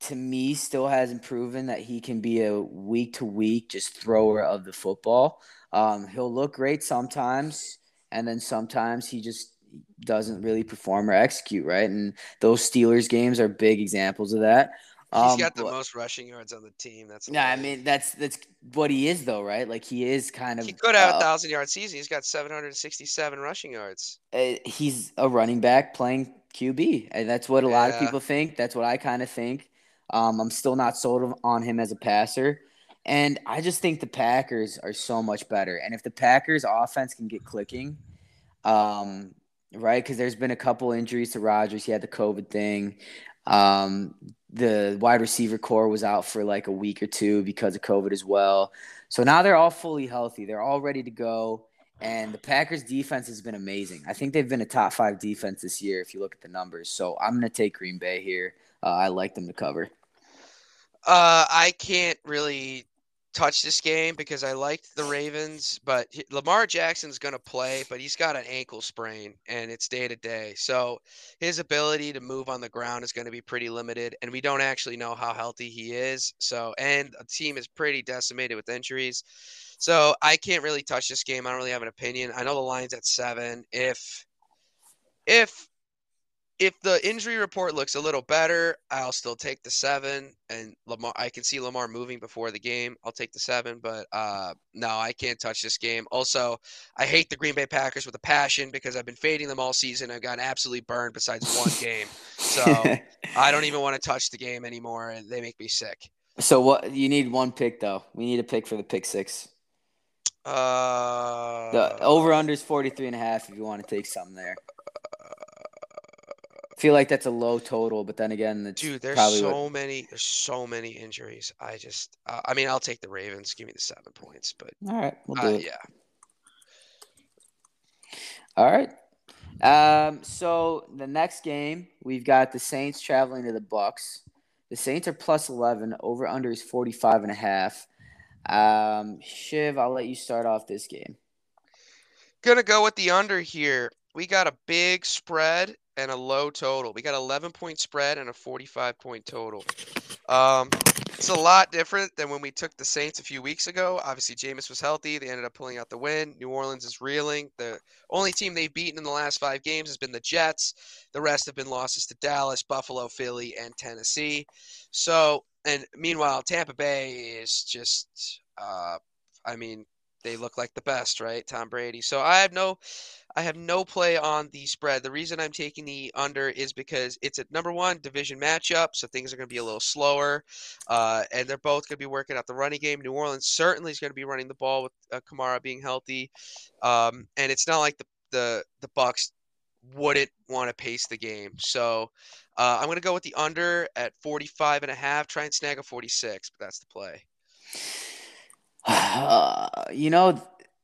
to me still hasn't proven that he can be a week to week just thrower of the football. Um, he'll look great sometimes, and then sometimes he just doesn't really perform or execute right. And those Steelers games are big examples of that. He's Um, got the but- most rushing yards on the team. That's Yeah, I mean that's that's what he is though, right? Like he is kind of he could have a uh, thousand yard season. He's got 767 rushing yards. uh, he's a running back playing QB, and that's what a lot of people think. That's what I kind of think. Um, I'm still not sold on him as a passer, and I just think the Packers are so much better. And if the Packers offense can get clicking, um, right? Because there's been a couple injuries to Rodgers. He had the COVID thing. Um, the wide receiver core was out for like a week or two because of COVID as well. So now they're all fully healthy. They're all ready to go. And the Packers defense has been amazing. I think they've been a top five defense this year if you look at the numbers. So I'm going to take Green Bay here. Uh, I like them to cover. Uh, I can't really touch this game because I liked the Ravens, but he- Lamar Jackson's going to play, but he's got an ankle sprain and it's day to day. So his ability to move on the ground is going to be pretty limited, and we don't actually know how healthy he is. So, and the team is pretty decimated with injuries. So I can't really touch this game. I don't really have an opinion. I know the line's at seven. If if if the injury report looks a little better, I'll still take the seven. And Lamar, I can see Lamar moving before the game. I'll take the seven, but uh, no, I can't touch this game. Also, I hate the Green Bay Packers with a passion because I've been fading them all season. I've gotten absolutely burned besides one game, so I don't even want to touch the game anymore, and they make me sick. so what? You need one pick though. We need a pick for the pick six. Uh, The over under is 43 and a half if you want to take something there. Feel like that's a low total, but then again, Dude, there's so what, many, there's so many injuries. I just, uh, I mean, I'll take the Ravens. Give me the seven points, but all right, we'll do uh, it. yeah. All right. Um, so the next game, we've got the Saints traveling to the Bucks. The Saints are plus 11. Over under is 45 and a half. Um, Shiv, I'll let you start off this game. Gonna go with the under here. We got a big spread and a low total. We got 11 point spread and a 45 point total. Um, it's a lot different than when we took the Saints a few weeks ago. Obviously, Jameis was healthy. They ended up pulling out the win. New Orleans is reeling. The only team they've beaten in the last five games has been the Jets. The rest have been losses to Dallas, Buffalo, Philly, and Tennessee. So, and meanwhile, Tampa Bay is just, uh, I mean, they look like the best, right? Tom Brady. So I have no I have no play on the spread. The reason I'm taking the under is because it's a number one division matchup, so things are going to be a little slower, uh, and they're both going to be working out the running game. New Orleans certainly is going to be running the ball with uh, Kamara being healthy, um, and it's not like the the the Bucks wouldn't want to pace the game. So uh, I'm going to go with the under at 45 and a half. Try and snag a 46, but that's the play. Uh, you know,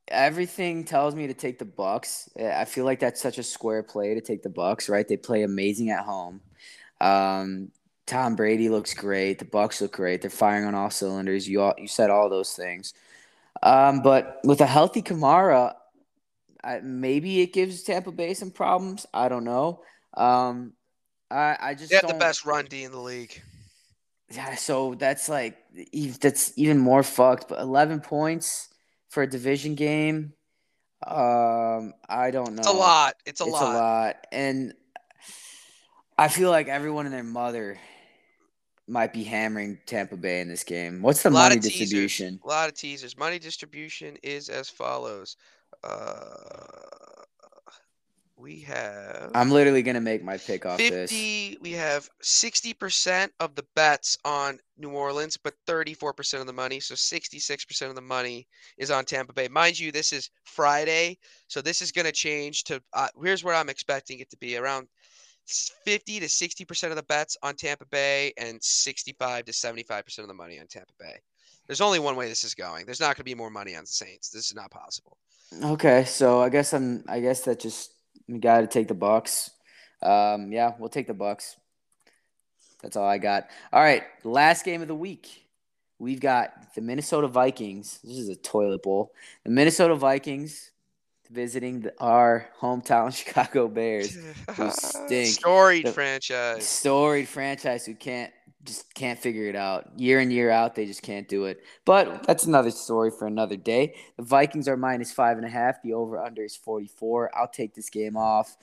everything tells me to take the Bucks. I feel like that's such a square play to take the Bucks, right? They play amazing at home. Um, Tom Brady looks great. The Bucks look great. They're firing on all cylinders. You all, you said all those things. Um, but with a healthy Kamara, I, maybe it gives Tampa Bay some problems. I don't know. Um, I I just They have the best run D in the league. Yeah, so that's like that's even more fucked. But eleven points for a division game, um, I don't know. It's a lot. It's a it's lot. a lot, and I feel like everyone and their mother might be hammering Tampa Bay in this game. What's the money teasers. distribution? A lot of teasers. Money distribution is as follows. Uh, we have I'm literally gonna make my pick off this. 50. We have 60% of the bets on New Orleans, but 34% of the money. So 66% of the money is on Tampa Bay. Mind you, this is Friday, so this is going to change to. Uh, here's where I'm expecting it to be around 50 to 60% of the bets on Tampa Bay and 65 to 75% of the money on Tampa Bay. There's only one way this is going. There's not going to be more money on the Saints. This is not possible. Okay, so I guess I'm. I guess that just we got to take the Bucks. Um, yeah, we'll take the Bucks. That's all I got. All right, last game of the week. We've got the Minnesota Vikings. This is a toilet bowl. The Minnesota Vikings visiting the, our hometown Chicago Bears. who stink. Storied The- franchise. Storied franchise who can't just can't figure it out. Year in year out, they just can't do it. But that's another story for another day. The Vikings are minus five and a half. The over under is forty four. I'll take this game off.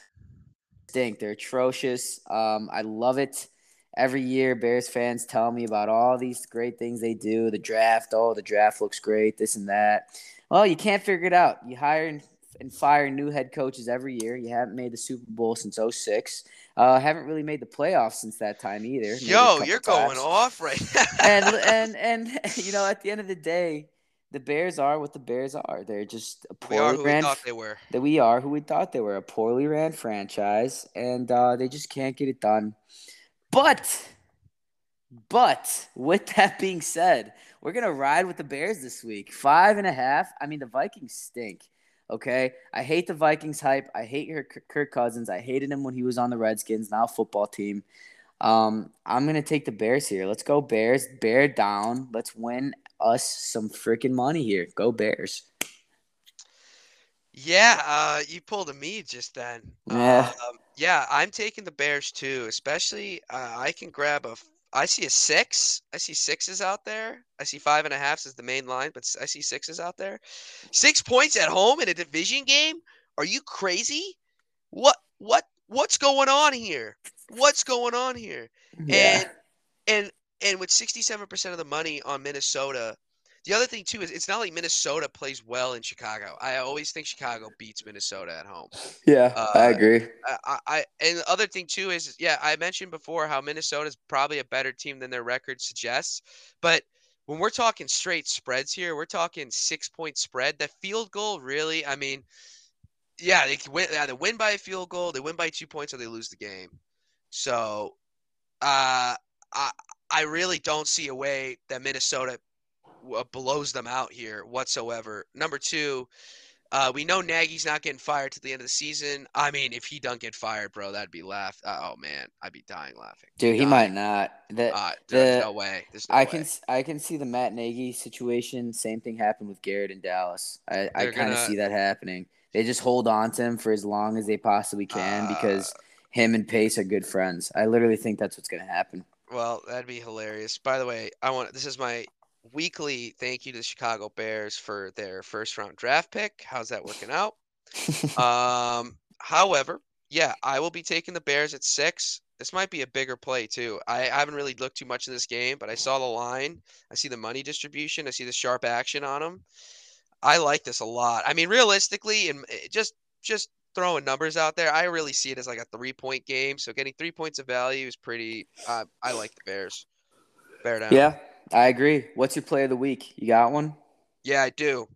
Stink. They're atrocious. Um, I love it. every year Bears fans tell me about all these great things they do. The draft, oh, the draft looks great, this and that. Well, you can't figure it out. You hire and, fire new head coaches every year. You haven't made the Super Bowl since 06. Uh, haven't really made the playoffs since that time either. Yo, you're going off right and and and you know, at the end of the day, the Bears are what the Bears are. They're just a poorly we are who ran. we thought they were. That we are who we thought they were. A poorly ran franchise, and uh, they just can't get it done. But, but with that being said, we're gonna ride with the Bears this week. Five and a half. I mean, the Vikings stink. Okay, I hate the Vikings hype. I hate your Kirk Cousins. I hated him when he was on the Redskins. Now football team. Um, I'm gonna take the Bears here. Let's go Bears. Bear down. Let's win us some freaking money here. Go Bears. Yeah, uh, you pulled a me just then. Yeah. Um, yeah, I'm taking the Bears too. Especially, uh, I can grab a. I see a six. I see sixes out there. I see five and a half as the main line, but I see sixes out there. Six points at home in a division game? Are you crazy? What? What? What's going on here? What's going on here? Yeah. And and and with 67% of the money on Minnesota, the other thing too is it's not like Minnesota plays well in Chicago. I always think Chicago beats Minnesota at home. yeah, I Uh, agree. I, I and the other thing too is yeah, I mentioned before how Minnesota's probably a better team than their record suggests, but when we're talking straight spreads here, we're talking six point spread. The field goal really, I mean, yeah, they can win. They win by a field goal, they win by two points, or they lose the game. So, uh, I I really don't see a way that Minnesota blows them out here whatsoever. Number two, uh, we know Nagy's not getting fired to the end of the season. I mean, if he don't get fired, bro, that'd be laugh. Uh, oh man, I'd be dying laughing. Dude, he might not. The, Uh, there's the- no way. There's no I way. can I can see the Matt Nagy situation. Same thing happened with Garrett in Dallas. I, I kind of see that happening. They just hold on to him for as long as they possibly can because Uh, him and Pace are good friends. I literally think that's what's gonna happen. Well, that'd be hilarious. By the way, I want this is my weekly thank you to the Chicago Bears for their first round draft pick. How's that working out? Um, however, yeah, I will be taking the Bears at six. This might be a bigger play too. I, I haven't really looked too much in this game, but I saw the line. I see the money distribution. I see the sharp action on them. I like this a lot. I mean, realistically, and eh, just just throwing numbers out there, I really see it as like a three point game. So getting three points of value is pretty. Uh, I like the Bears. Bear down. yeah, I agree. What's your play of the week? You got one? Yeah, I do.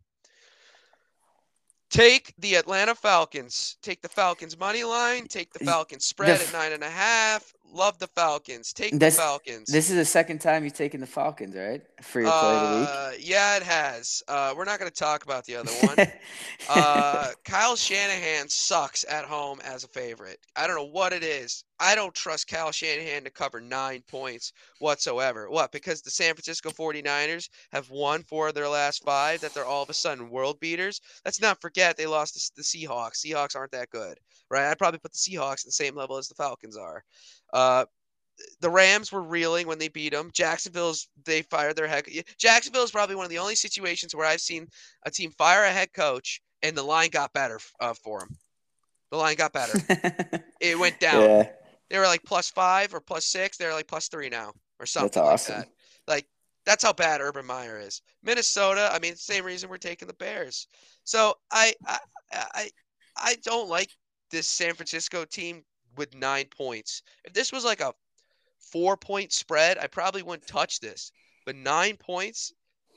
Take the Atlanta Falcons. Take the Falcons money line. Take the Falcons spread f- at nine and a half. Love the Falcons. Take the Falcons. This is the second time you've taken the Falcons, right? For your play of the week. Uh, yeah, it has. Uh, we're not going to talk about the other one. uh, Kyle Shanahan sucks at home as a favorite. I don't know what it is. I don't trust Kyle Shanahan to cover nine points whatsoever. What? Because the San Francisco 49ers have won four of their last five, that they're all of a sudden world beaters? Let's not forget they lost to the Seahawks. Seahawks aren't that good, right? I'd probably put the Seahawks at the same level as the Falcons are. Uh, the Rams were reeling when they beat them. Jacksonville's they fired their head. Jacksonville is probably one of the only situations where I've seen a team fire a head coach and the line got better uh, for them. The line got better. It went down. yeah, They were like plus five or plus six. They're like plus three now or something that's awesome. like that. Like that's how bad Urban Meyer is. Minnesota. I mean, same reason we're taking the Bears. So I I I, I don't like this San Francisco team with nine points. If this was like a four point spread, I probably wouldn't touch this. But nine points,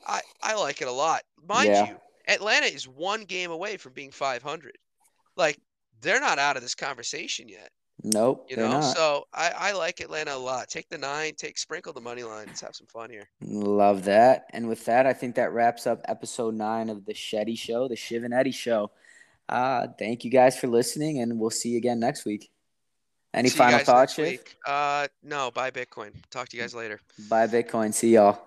I I like it a lot. Mind Yeah. you, Atlanta is one game away from being 500. Like they're not out of this conversation yet. Nope, You know, not. so I, I like Atlanta a lot. Take the nine, take sprinkle the money line. Let's have some fun here. Love that. And with that, I think that wraps up episode nine of the Sheddy Show, the Shiv and Eddy Show. Uh, thank you guys for listening, and we'll see you again next week. Any See final thoughts, week. Uh, no, buy Bitcoin. Talk to you guys later. Buy Bitcoin. See y'all.